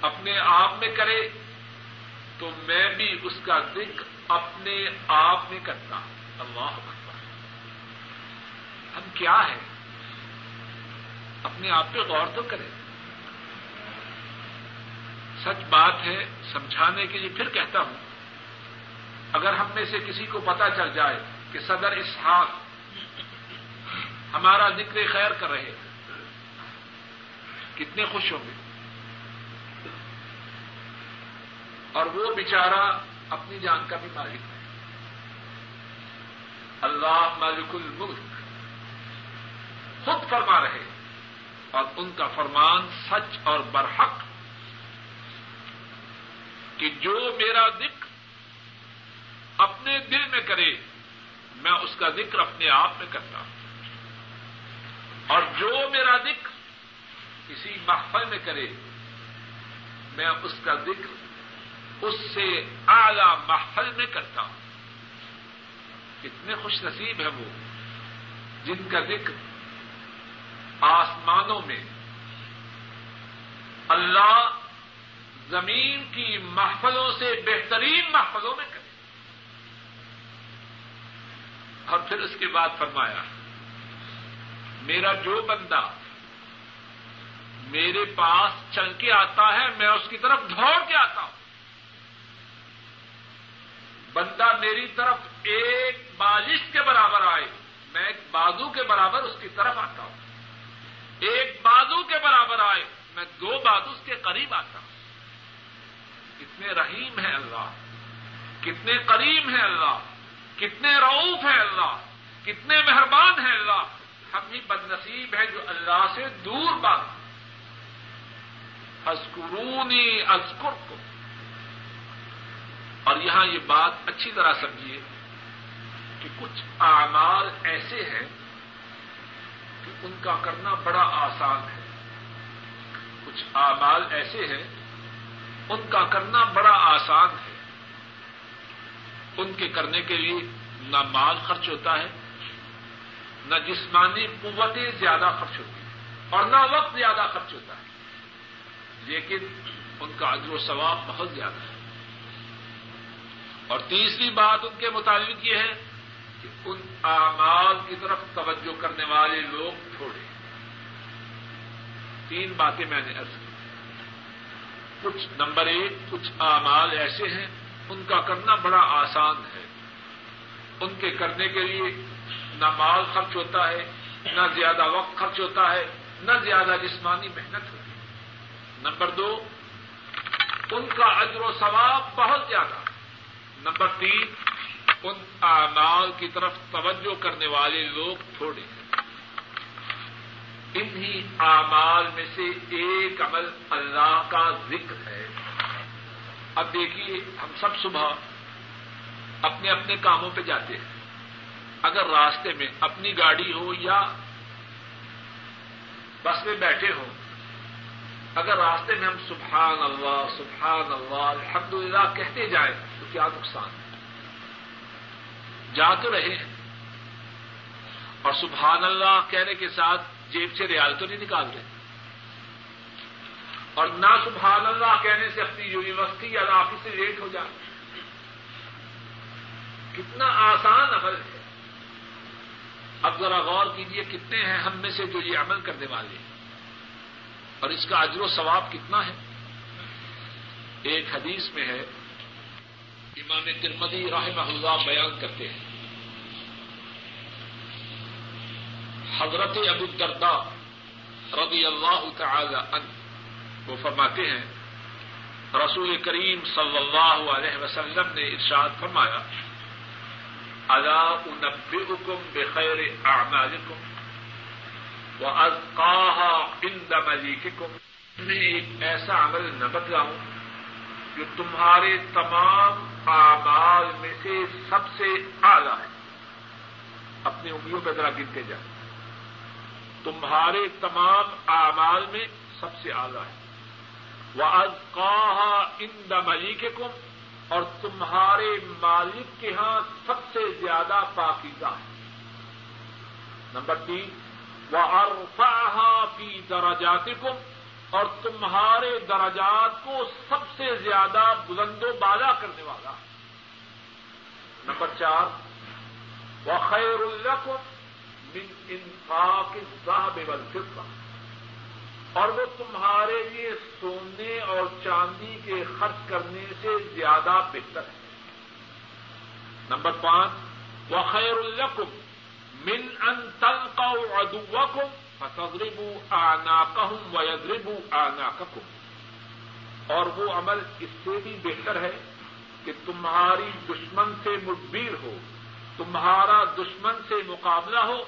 اپنے آپ میں کرے، تو میں بھی اس کا ذکر اپنے آپ میں کرتا ہوں۔ اللہ اکبر۔ ہم کیا ہیں؟ اپنے آپ پہ غور تو کریں۔ سچ بات ہے، سمجھانے کے لیے پھر کہتا ہوں، اگر ہم میں سے کسی کو پتا چل جائے کہ صدر اسحاق ہمارا ذکر خیر کر رہے کتنے خوش ہوں گے۔ اور وہ بیچارہ اپنی جان کا بھی مالک ہے۔ اللہ مالک الملک خود فرما رہے اور ان کا فرمان سچ اور برحق کہ جو میرا ذکر اپنے دل میں کرے، میں اس کا ذکر اپنے آپ میں کرتا ہوں۔ اور جو میرا ذکر کسی محفل میں کرے، میں اس کا ذکر اس سے اعلی محفل میں کرتا ہوں۔ کتنے خوش نصیب ہے وہ، جن کا ذکر آسمانوں میں اللہ زمین کی محفلوں سے بہترین محفلوں میں کرے اور پھر اس کے بعد فرمایا، میرا جو بندہ میرے پاس چل کے آتا ہے، میں اس کی طرف دوڑ کے آتا ہوں۔ بندہ میری طرف ایک بالش کے برابر آئے، میں ایک بازو کے برابر اس کی طرف آتا ہوں۔ ایک بازو کے برابر آئے، میں دو بازو کے قریب آتا ہوں۔ کتنے رحیم ہے اللہ، کتنے قریب ہے اللہ، کتنے روف ہے اللہ، کتنے مہربان ہے اللہ۔ ہم ہی بد نصیب ہیں جو اللہ سے دور بات۔ اسکرونی ازکر کو اور یہاں یہ بات اچھی طرح سمجھیے کہ کچھ اعمال ایسے ہیں کہ ان کا کرنا بڑا آسان ہے۔ کچھ اعمال ایسے ہیں ان کا کرنا بڑا آسان ہے۔ ان کے کرنے کے لیے نہ مال خرچ ہوتا ہے، نہ جسمانی قوتیں زیادہ خرچ ہوتی ہیں، اور نہ وقت زیادہ خرچ ہوتا ہے۔ لیکن ان کا عجر و ثواب بہت زیادہ ہے۔ اور تیسری بات ان کے مطابق یہ ہے کہ ان اعمال کی طرف توجہ کرنے والے لوگ تھوڑے۔ تین باتیں میں نے ارض کی۔ کچھ نمبر ایک، کچھ اعمال ایسے ہیں، ان کا کرنا بڑا آسان ہے۔ ان کے کرنے کے لیے نہ مال خرچ ہوتا ہے، نہ زیادہ وقت خرچ ہوتا ہے، نہ زیادہ جسمانی محنت ہوتی ہے۔ نمبر دو، ان کا اجر و ثواب بہت زیادہ۔ نمبر تین، ان اعمال کی طرف توجہ کرنے والے لوگ تھوڑے ہیں۔ انہی اعمال میں سے ایک عمل اللہ کا ذکر ہے۔ اب دیکھیے ہم سب صبح اپنے اپنے کاموں پہ جاتے ہیں۔ اگر راستے میں اپنی گاڑی ہو یا بس میں بیٹھے ہوں، اگر راستے میں ہم سبحان اللہ سبحان اللہ، الحمدللہ کہتے جائیں تو کیا نقصان ہے؟ جا تو رہے ہیں۔ اور سبحان اللہ کہنے کے ساتھ جیب سے ریال تو نہیں نکال رہے۔ اور نہ سبحان اللہ کہنے سے اپنی یونیورسٹی یا آفس سے لیٹ ہو جائے۔ کتنا آسان عمل ہے۔ اب ذرا غور کیجیے کتنے ہیں ہم میں سے جو یہ عمل کرنے والے۔ ہیں اور اس کا اجر و ثواب کتنا ہے۔ ایک حدیث میں ہے، امام ترمدی رحمہ اللہ بیان کرتے ہیں۔ حضرت ابو الدرداء رضی اللہ تعالی عنہ، وہ فرماتے ہیں، رسول کریم صلی اللہ علیہ وسلم نے ارشاد فرمایا ادا انبئکم بخیر اعمالکم وازقاها عند ملیککم میں ایک ایسا عمل نہ بتلاؤں جو تمہارے تمام اعمال میں سے سب سے اعلی ہے۔ اپنی انگلیوں پہ ذرا گنتے جائیں۔ تمہارے تمام اعمال میں سب سے اعلی ہے۔ وہ ازقاہ ان ملیک اور تمہارے مالک کے ہاں سب سے زیادہ پاکیزہ ہے۔ نمبر تین وہ ارفاہ فی دراجات اور تمہارے درجات کو سب سے زیادہ بلند و بالا کرنے والا ہے۔ نمبر چار وہ خیر الرقم انفاق الذهب والفضه اور وہ تمہارے لیے سونے اور چاندی کے خرچ کرنے سے زیادہ بہتر ہے۔ نمبر پانچ وہ خیر القم من ان تلقوا عدوكم فتضربوا اعناقهم ويضربوا اعناقكم اور وہ عمل اس سے بھی بہتر ہے کہ تمہاری دشمن سے مدبیر ہو، تمہارا دشمن سے مقابلہ ہو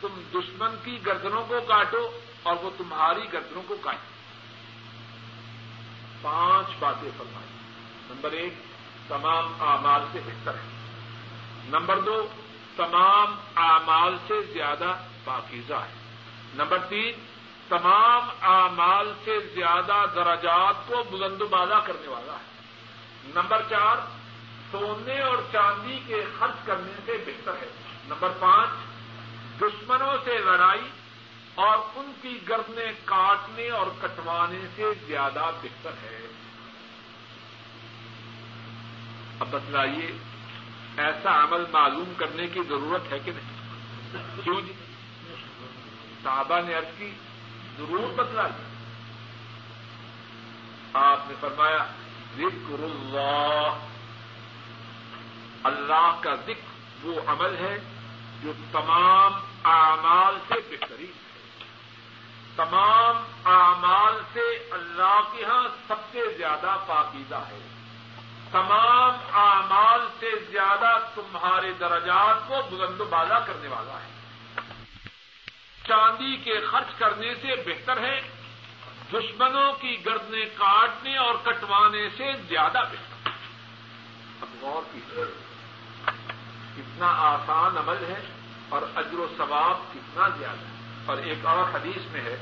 تم دشمن کی گردنوں کو کاٹو اور وہ تمہاری گردنوں کو کاٹے۔ پانچ باتیں فرمائی۔ نمبر ایک، تمام اعمال سے بہتر ہے۔ نمبر دو، تمام اعمال سے زیادہ پاکیزہ ہے۔ نمبر تین، تمام اعمال سے زیادہ درجات کو بلند بالا کرنے والا ہے۔ نمبر چار، سونے اور چاندی کے خرچ کرنے سے بہتر ہے۔ نمبر پانچ دشمنوں سے لڑائی اور ان کی گردنیں کاٹنے اور کٹوانے سے زیادہ بہتر ہے۔ اب بتلائیے، ایسا عمل معلوم کرنے کی ضرورت ہے کہ نہیں؟ کیوں جی؟ صحابہ نے ارد کی، ضرور بتلائی آپ نے فرمایا، ذکر اللہ۔ اللہ کا ذکر وہ عمل ہے جو تمام اعمال سے بہترین ہے۔ تمام اعمال سے اللہ کے ہاں سب سے زیادہ پاکیزہ ہے۔ تمام اعمال سے زیادہ تمہارے درجات کو بلند و بالا کرنے والا ہے۔ چاندی کے خرچ کرنے سے بہتر ہے، دشمنوں کی گردنے کاٹنے اور کٹوانے سے زیادہ بہتر۔ اب غور کیجیے، کتنا آسان عمل ہے۔ اور اجر و ثواب کتنا زیادہ ہے۔ اور ایک اور حدیث میں ہے،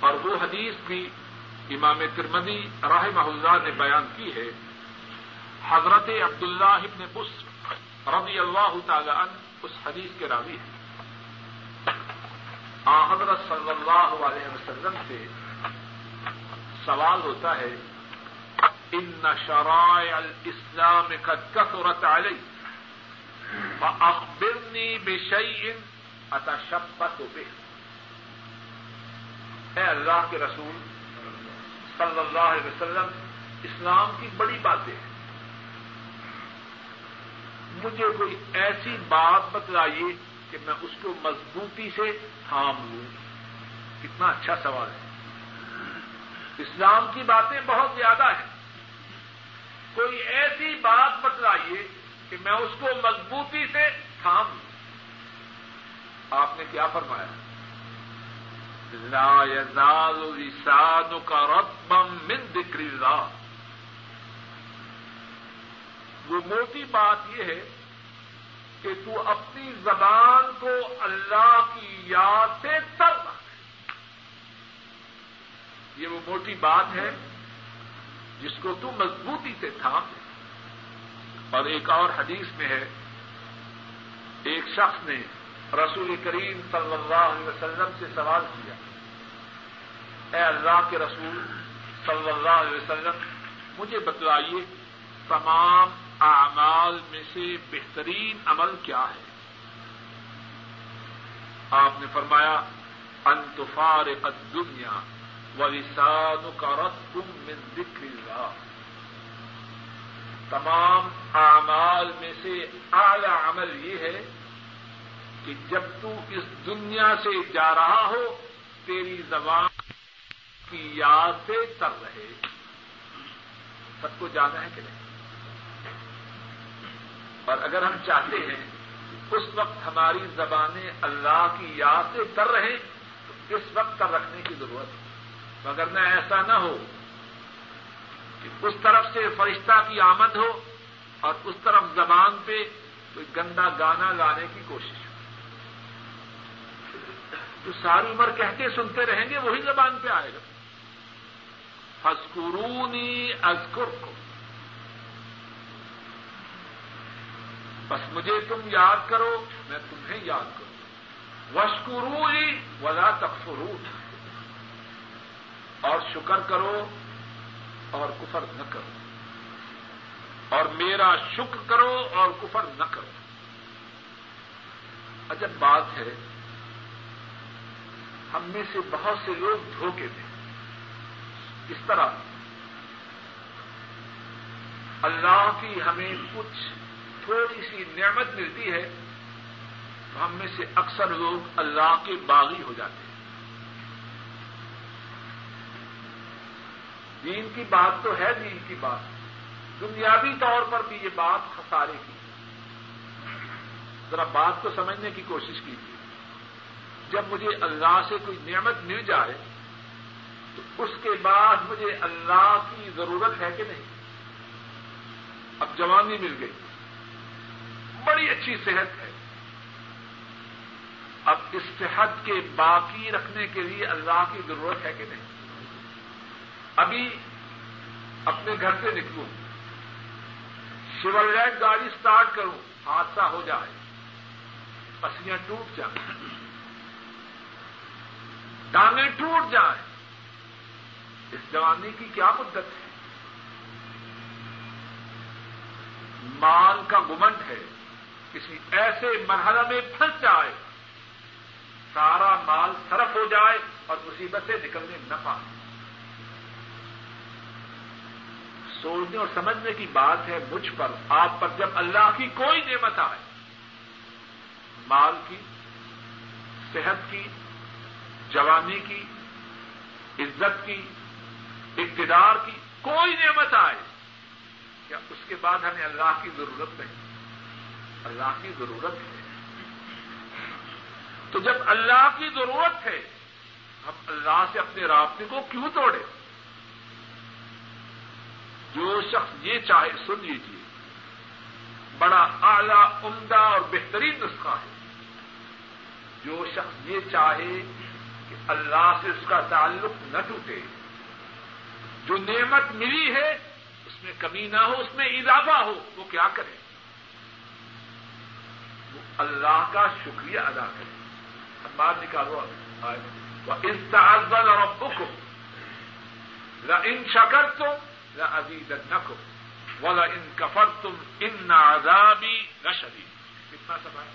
اور وہ حدیث بھی امام ترمدی راہ اللہ نے بیان کی ہے۔ حضرت عبداللہ ابن بس رضی اللہ تعالی عنہ اس حدیث کے راوی ہیں۔ حضرت صلی اللہ علیہ وسلم سے سوال ہوتا ہے، ان شرائع الاسلام قد کثرت علی فاخبرنی بشیء اتشبت به. اے اللہ کے رسول صلی اللہ علیہ وسلم، اسلام کی بڑی باتیں ہیں۔ مجھے کوئی ایسی بات بتلائیے کہ میں اس کو مضبوطی سے تھام لوں۔ کتنا اچھا سوال ہے۔ اسلام کی باتیں بہت زیادہ ہیں۔ کوئی ایسی بات بتلائیے کہ میں اس کو مضبوطی سے تھام لوں۔ آپ نے کیا فرمایا؟ لا يزال لسانك رطبا من ذکر اللہ۔ وہ موٹی بات یہ ہے کہ تو اپنی زبان کو اللہ کی یاد سے تر رکھ یہ وہ موٹی بات ہے جس کو تو مضبوطی سے تھام اور ایک اور حدیث میں ہے، ایک شخص نے رسول کریم صلی اللہ علیہ وسلم سے سوال کیا، اے اللہ کے رسول صلی اللہ علیہ وسلم، مجھے بتلائیے تمام اعمال میں سے بہترین عمل کیا ہے؟ آپ نے فرمایا انتفار دنیا و لسان کا رت من ذکر اللہ۔ تمام اعمال میں سے اعلی عمل یہ ہے کہ جب تو اس دنیا سے جا رہا ہو، تیری زبان کی یاد سے تر رہے۔ سب کو جانا ہے کہ نہیں؟ اور اگر ہم چاہتے ہیں اس وقت ہماری زبانیں اللہ کی یاد سے تر رہیں، تو اس وقت تر رکھنے کی ضرورت ہے۔ مگر نہ ایسا نہ ہو اس طرف سے فرشتہ کی آمد ہو اور اس طرف زبان پہ کوئی گندا گانا لانے کی کوشش ہو۔ جو ساری عمر کہتے سنتے رہیں گے وہی زبان پہ آئے گا۔ فسکرونی ازکر کو بس مجھے تم یاد کرو، میں تمہیں یاد کروں۔ وشکرولی ولا تکفرون۔ اور شکر کرو اور کفر نہ کرو۔ اور میرا شکر کرو اور کفر نہ کرو۔ عجب بات ہے، ہم میں سے بہت سے لوگ دھوکے دیں اس طرح اللہ کی ہمیں کچھ تھوڑی سی نعمت ملتی ہے، تو ہم میں سے اکثر لوگ اللہ کے باغی ہو جاتے ہیں۔ دین کی بات تو ہے دین کی بات۔ دنیاوی طور پر بھی یہ بات خسارے کی۔ ذرا بات کو سمجھنے کی کوشش کیجیے۔ جب مجھے اللہ سے کوئی نعمت مل جائے، تو اس کے بعد مجھے اللہ کی ضرورت ہے کہ نہیں؟ اب جوانی مل گئی۔ بڑی اچھی صحت ہے۔ اب اس صحت کے باقی رکھنے کے لیے اللہ کی ضرورت ہے کہ نہیں؟ ابھی اپنے گھر سے نکلوں۔ شیور گاڑی سٹارٹ کروں۔ حادثہ ہو جائے۔ پسیاں ٹوٹ جائیں۔ ٹانگیں ٹوٹ جائیں۔ اس جوانی کی کیا مدت ہے؟ مال کا گمنٹ ہے۔ کسی ایسے مرحلہ میں پھنس جائے۔ سارا مال صرف ہو جائے اور مصیبت سے نکلنے نہ پائے سوچنے اور سمجھنے کی بات ہے مجھ پر، آپ پر، جب اللہ کی کوئی نعمت آئے، مال کی، صحت کی، جوانی کی، عزت کی، اقتدار کی کوئی نعمت آئے، کیا اس کے بعد ہمیں اللہ کی ضرورت نہیں؟ اللہ کی ضرورت ہے۔ تو جب اللہ کی ضرورت ہے، ہم اللہ سے اپنے رابطے کو کیوں توڑے جو شخص یہ چاہے، سن لیجیے بڑا اعلی، عمدہ اور بہترین نسخہ ہے۔ جو شخص یہ چاہے کہ اللہ سے اس کا تعلق نہ ٹوٹے، جو نعمت ملی ہے، اس میں کمی نہ ہو، اس میں اضافہ ہو، وہ کیا کرے؟ وہ اللہ کا شکریہ ادا کرے۔ بات نکالو وہ اس تعزل اور ابو ان شکر تو نہ عزیز نہ کو ولا ان کفر تم ان نازابی کتنا سب ہے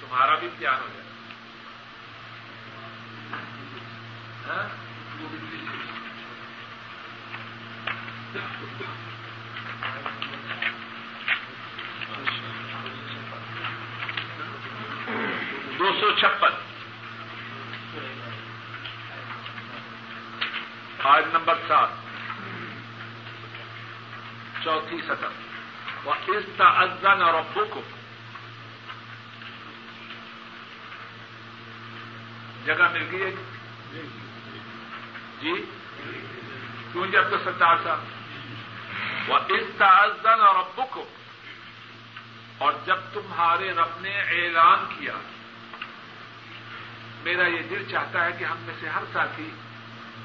تمہارا بھی امتحان ہو جائے ہاں؟ دو سو چھپن. آج نمبر سات. چوتھی سطح وہ اس تعزن اور ابو کو جگہ مل گئی ہے؟ جی؟ کیوں جب تو ستار صاحب وہ اس تعزن اور ابو کو اور جب تمہارے رب نے اعلان کیا، میرا یہ دل چاہتا ہے کہ ہم میں سے ہر ساتھی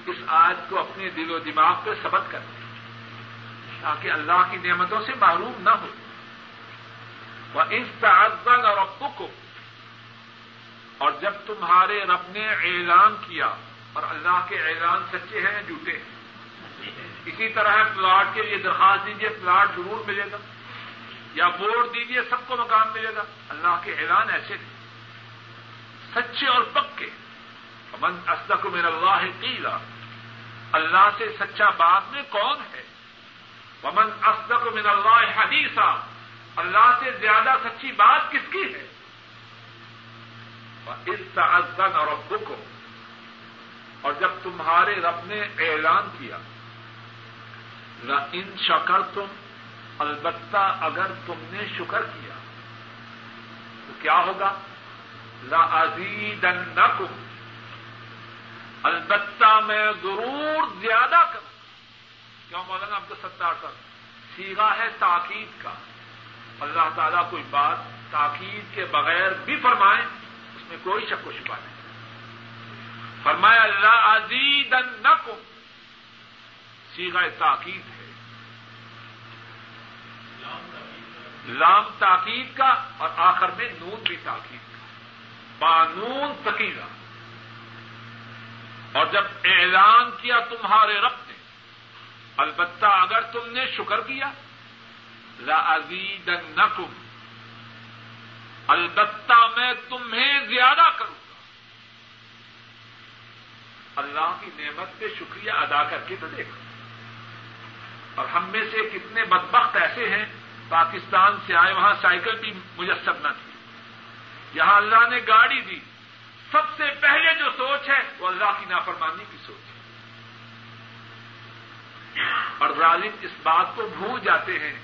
اس آج کو اپنے دل و دماغ پہ سبق کریں۔ تاکہ اللہ کی نعمتوں سے معروم نہ ہو۔ وہ اس تعزن اور ابو کو اور جب تمہارے رب نے اعلان کیا، اور اللہ کے اعلان سچے ہیں جھوٹے ہیں؟ اسی طرح پلاٹ کے لیے درخواست دیجیے پلاٹ ضرور ملے گا۔ یا ووٹ دیجیے سب کو مکان ملے گا۔ اللہ کے اعلان ایسے تھے سچے اور پکے۔ من اسدق من اللہ قیلا اللہ سے سچا بات میں کون ہے؟ ومن اسدق من اللہ حدیثہ اللہ سے زیادہ سچی بات کس کی ہے؟ اس تعزن اور ابو کو اور جب تمہارے رب نے اعلان کیا ان شکر تم البتہ اگر تم نے شکر کیا، تو کیا ہوگا؟ لا البتہ میں ضرور زیادہ کروں۔ کیوں مولانا اب تو ستار سیگا ہے تاکید کا۔ اللہ تعالیٰ کوئی بات تاکید کے بغیر بھی فرمائے، اس میں کوئی شک و شبہ نہیں۔ فرمایا اللہ عزیز نکم سیگا تاکید ہے۔ لام تاکید کا اور آخر میں نون بھی تاکید کا۔ بانون تکیلا اور جب اعلان کیا تمہارے رب البتہ اگر تم نے شکر کیا لازیدنکم البتہ میں تمہیں زیادہ کروں گا۔ اللہ کی نعمت پہ شکریہ ادا کر کے تو دیکھو۔ اور ہم میں سے کتنے بدبخت ایسے ہیں، پاکستان سے آئے وہاں سائیکل بھی مجسم نہ تھی۔ یہاں اللہ نے گاڑی دی۔ سب سے پہلے جو سوچ ہے، وہ اللہ کی نافرمانی کی سوچ اور ظالم اس بات کو بھول جاتے ہیں۔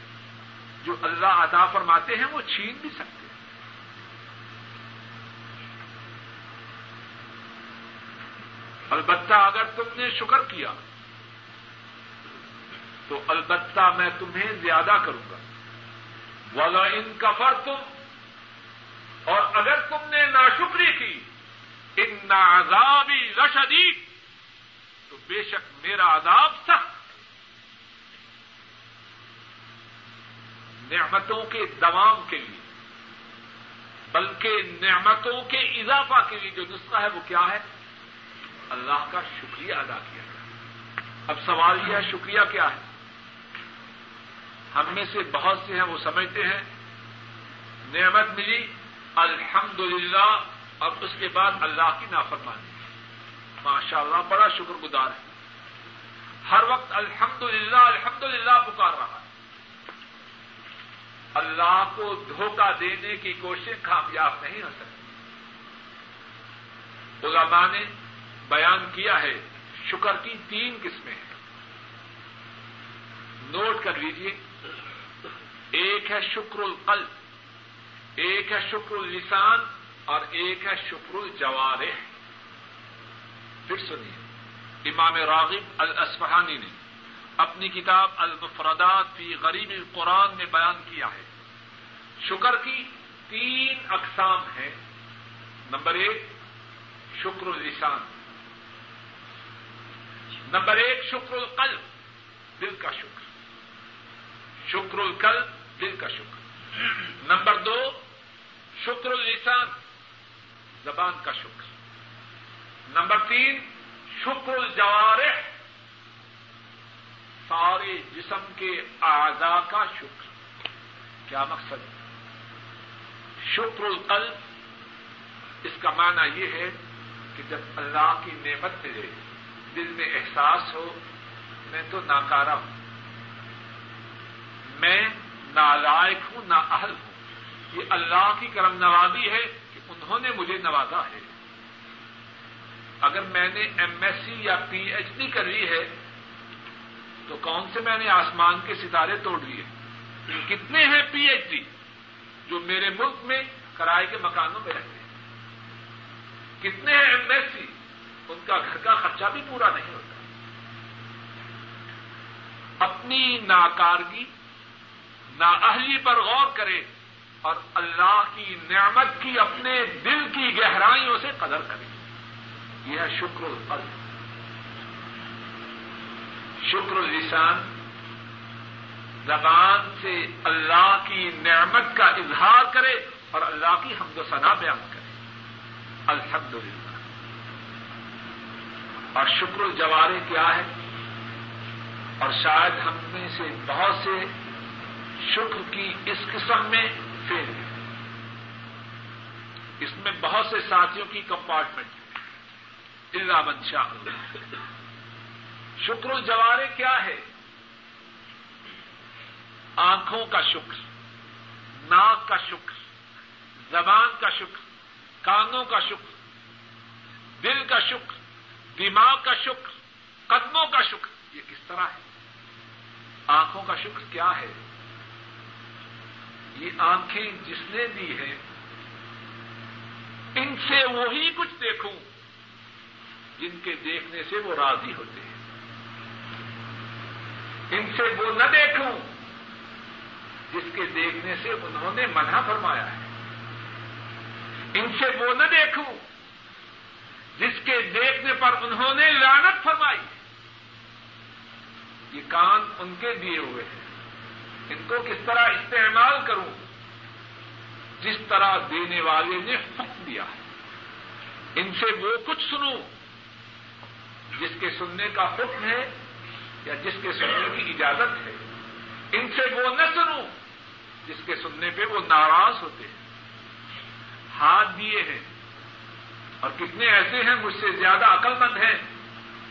جو اللہ عطا فرماتے ہیں وہ چھین بھی سکتے ہیں۔ البتہ اگر تم نے شکر کیا، تو البتہ میں تمہیں زیادہ کروں گا۔ والا ان کا تم اور اگر تم نے ناشکری کی، ان نازابی رشدید تو بے شک میرا عذاب سخت۔ نعمتوں کے دوام کے لیے، بلکہ نعمتوں کے اضافہ کے لیے جو نسخہ ہے وہ کیا ہے؟ اللہ کا شکریہ ادا کیا اب سوال یہ ہے، شکریہ کیا ہے؟ ہم میں سے بہت سے ہیں، وہ سمجھتے ہیں، نعمت ملی، الحمدللہ اور اس کے بعد اللہ کی نافرمانی۔ ماشاء اللہ بڑا شکر گزار ہے ہر وقت الحمدللہ الحمدللہ پکار رہا ہے۔ اللہ کو دھوکہ دینے کی کوشش کامیاب نہیں ہو سکتی۔ علماء نے بیان کیا ہے، شکر کی تین قسمیں ہیں۔ نوٹ کر لیجیے ایک ہے شکر القلب، ایک ہے شکر اللسان اور ایک ہے شکر الجوارح۔ پھر سنیے، امام راغب الاسفہانی نے اپنی کتاب المفردات فی غریب قرآن میں بیان کیا ہے۔ شکر کی تین اقسام ہیں۔ نمبر ایک، شکر السان نمبر ایک، شکر القلب، دل کا شکر۔ شکر القلب، دل کا شکر۔ نمبر دو، شکر السان زبان کا شکر۔ نمبر تین، شکر الجوارح سارے جسم کے اعضاء کا شکر۔ کیا مقصد شکر القلب، اس کا معنی یہ ہے کہ جب اللہ کی نعمت ملے دل میں احساس ہو، میں تو ناکارا ہوں۔ میں نالائق ہوں، نا اہل ہوں۔ یہ اللہ کی کرم نوازی ہے کہ انہوں نے مجھے نوازا ہے۔ اگر میں نے ایم ایس سی یا پی ایچ ڈی کر لی ہے کون سے میں نے آسمان کے ستارے توڑ لیے؟ کتنے ہیں پی ایچ ڈی جو میرے ملک میں کرائے کے مکانوں میں رہتے ہیں؟ کتنے ہیں ایم ایس سی؟ ان کا گھر کا خرچہ بھی پورا نہیں ہوتا۔ اپنی ناکارگی، نااہلی پر غور کرے اور اللہ کی نعمت کی اپنے دل کی گہرائیوں سے قدر کرے۔ یہ ہے شکر القلب شکر السان زبان سے اللہ کی نعمت کا اظہار کرے اور اللہ کی حمد و ثنا بیان کرے۔ الحمد للہ اور شکر الجوارے کیا ہے؟ اور شاید ہم میں سے بہت سے شکر کی اس قسم میں فیل ہے اس میں بہت سے ساتھیوں کی کمپارٹمنٹ۔ ہے اللہ۔ منشا شکر الجوارے کیا ہے؟ آنکھوں کا شکر، ناک کا شکر، زبان کا شکر، کانوں کا شکر، دل کا شکر، دماغ کا شکر، قدموں کا شکر، یہ کس طرح ہے؟ آنکھوں کا شکر کیا ہے؟ یہ آنکھیں جس نے دی ہیں، ان سے وہی کچھ دیکھوں، جن کے دیکھنے سے وہ راضی ہوتے ہیں۔ ان سے وہ نہ دیکھوں، جس کے دیکھنے سے انہوں نے منع فرمایا ہے۔ ان سے وہ نہ دیکھوں، جس کے دیکھنے پر انہوں نے لانت فرمائی۔ یہ کان ان کے دیے ہوئے ہیں۔ ان کو کس طرح استعمال کروں؟ جس طرح دینے والے نے حکم دیا۔ ہے ان سے وہ کچھ سنوں، جس کے سننے کا حکم ہے یا جس کے سننے کی اجازت ہے، ان سے وہ نہ سنوں جس کے سننے پہ وہ ناراض ہوتے ہیں۔ ہاتھ دیے ہیں۔ اور کتنے ایسے ہیں مجھ سے زیادہ عقل مند ہیں۔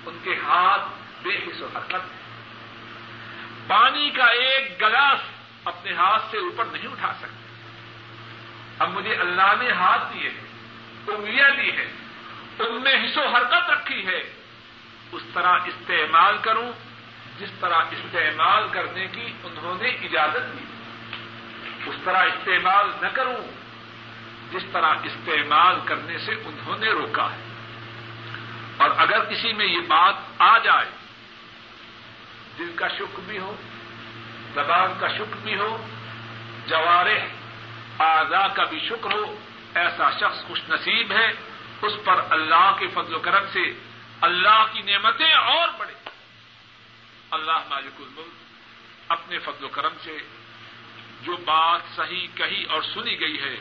ان کے ہاتھ بے حص و حرکت ہے پانی کا ایک گلاس اپنے ہاتھ سے اوپر نہیں اٹھا سکتے۔ اب مجھے اللہ نے ہاتھ دیے ہیں، انگلیاں دی ہیں، ان میں حص و حرکت رکھی ہے۔ اس طرح استعمال کروں جس طرح استعمال کرنے کی انہوں نے اجازت دی۔ اس طرح استعمال نہ کروں، جس طرح استعمال کرنے سے انہوں نے روکا ہے۔ اور اگر کسی میں یہ بات آ جائے، دل کا شکر بھی ہو، زبان کا شکر بھی ہو، جوارح آزا کا بھی شکر ہو، ایسا شخص خوش نصیب ہے، اس پر اللہ کے فضل و کرم سے اللہ کی نعمتیں اور بڑھے اللہ مالک الملک اپنے فضل و کرم سے جو بات صحیح کہی اور سنی گئی ہے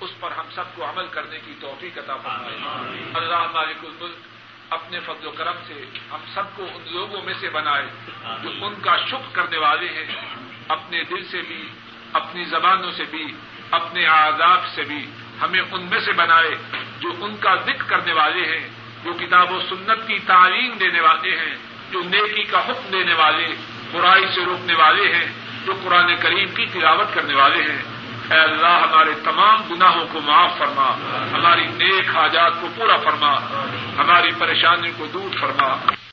اس پر ہم سب کو عمل کرنے کی توفیق عطا فرمائے۔ اللہ مالک الملک اپنے فضل و کرم سے ہم سب کو ان لوگوں میں سے بنائے جو ان کا شکر کرنے والے ہیں اپنے دل سے بھی اپنی زبانوں سے بھی اپنے آزاد سے بھی ہمیں ان میں سے بنائے جو ان کا ذکر کرنے والے ہیں جو کتاب و سنت کی تعلیم دینے والے ہیں جو نیکی کا حکم دینے والے، برائی سے روکنے والے ہیں، جو قرآن کریم کی تلاوت کرنے والے ہیں۔ اے اللہ، ہمارے تمام گناہوں کو معاف فرما۔ ہماری نیک حاجات کو پورا فرما۔ ہماری پریشانی کو دور فرما۔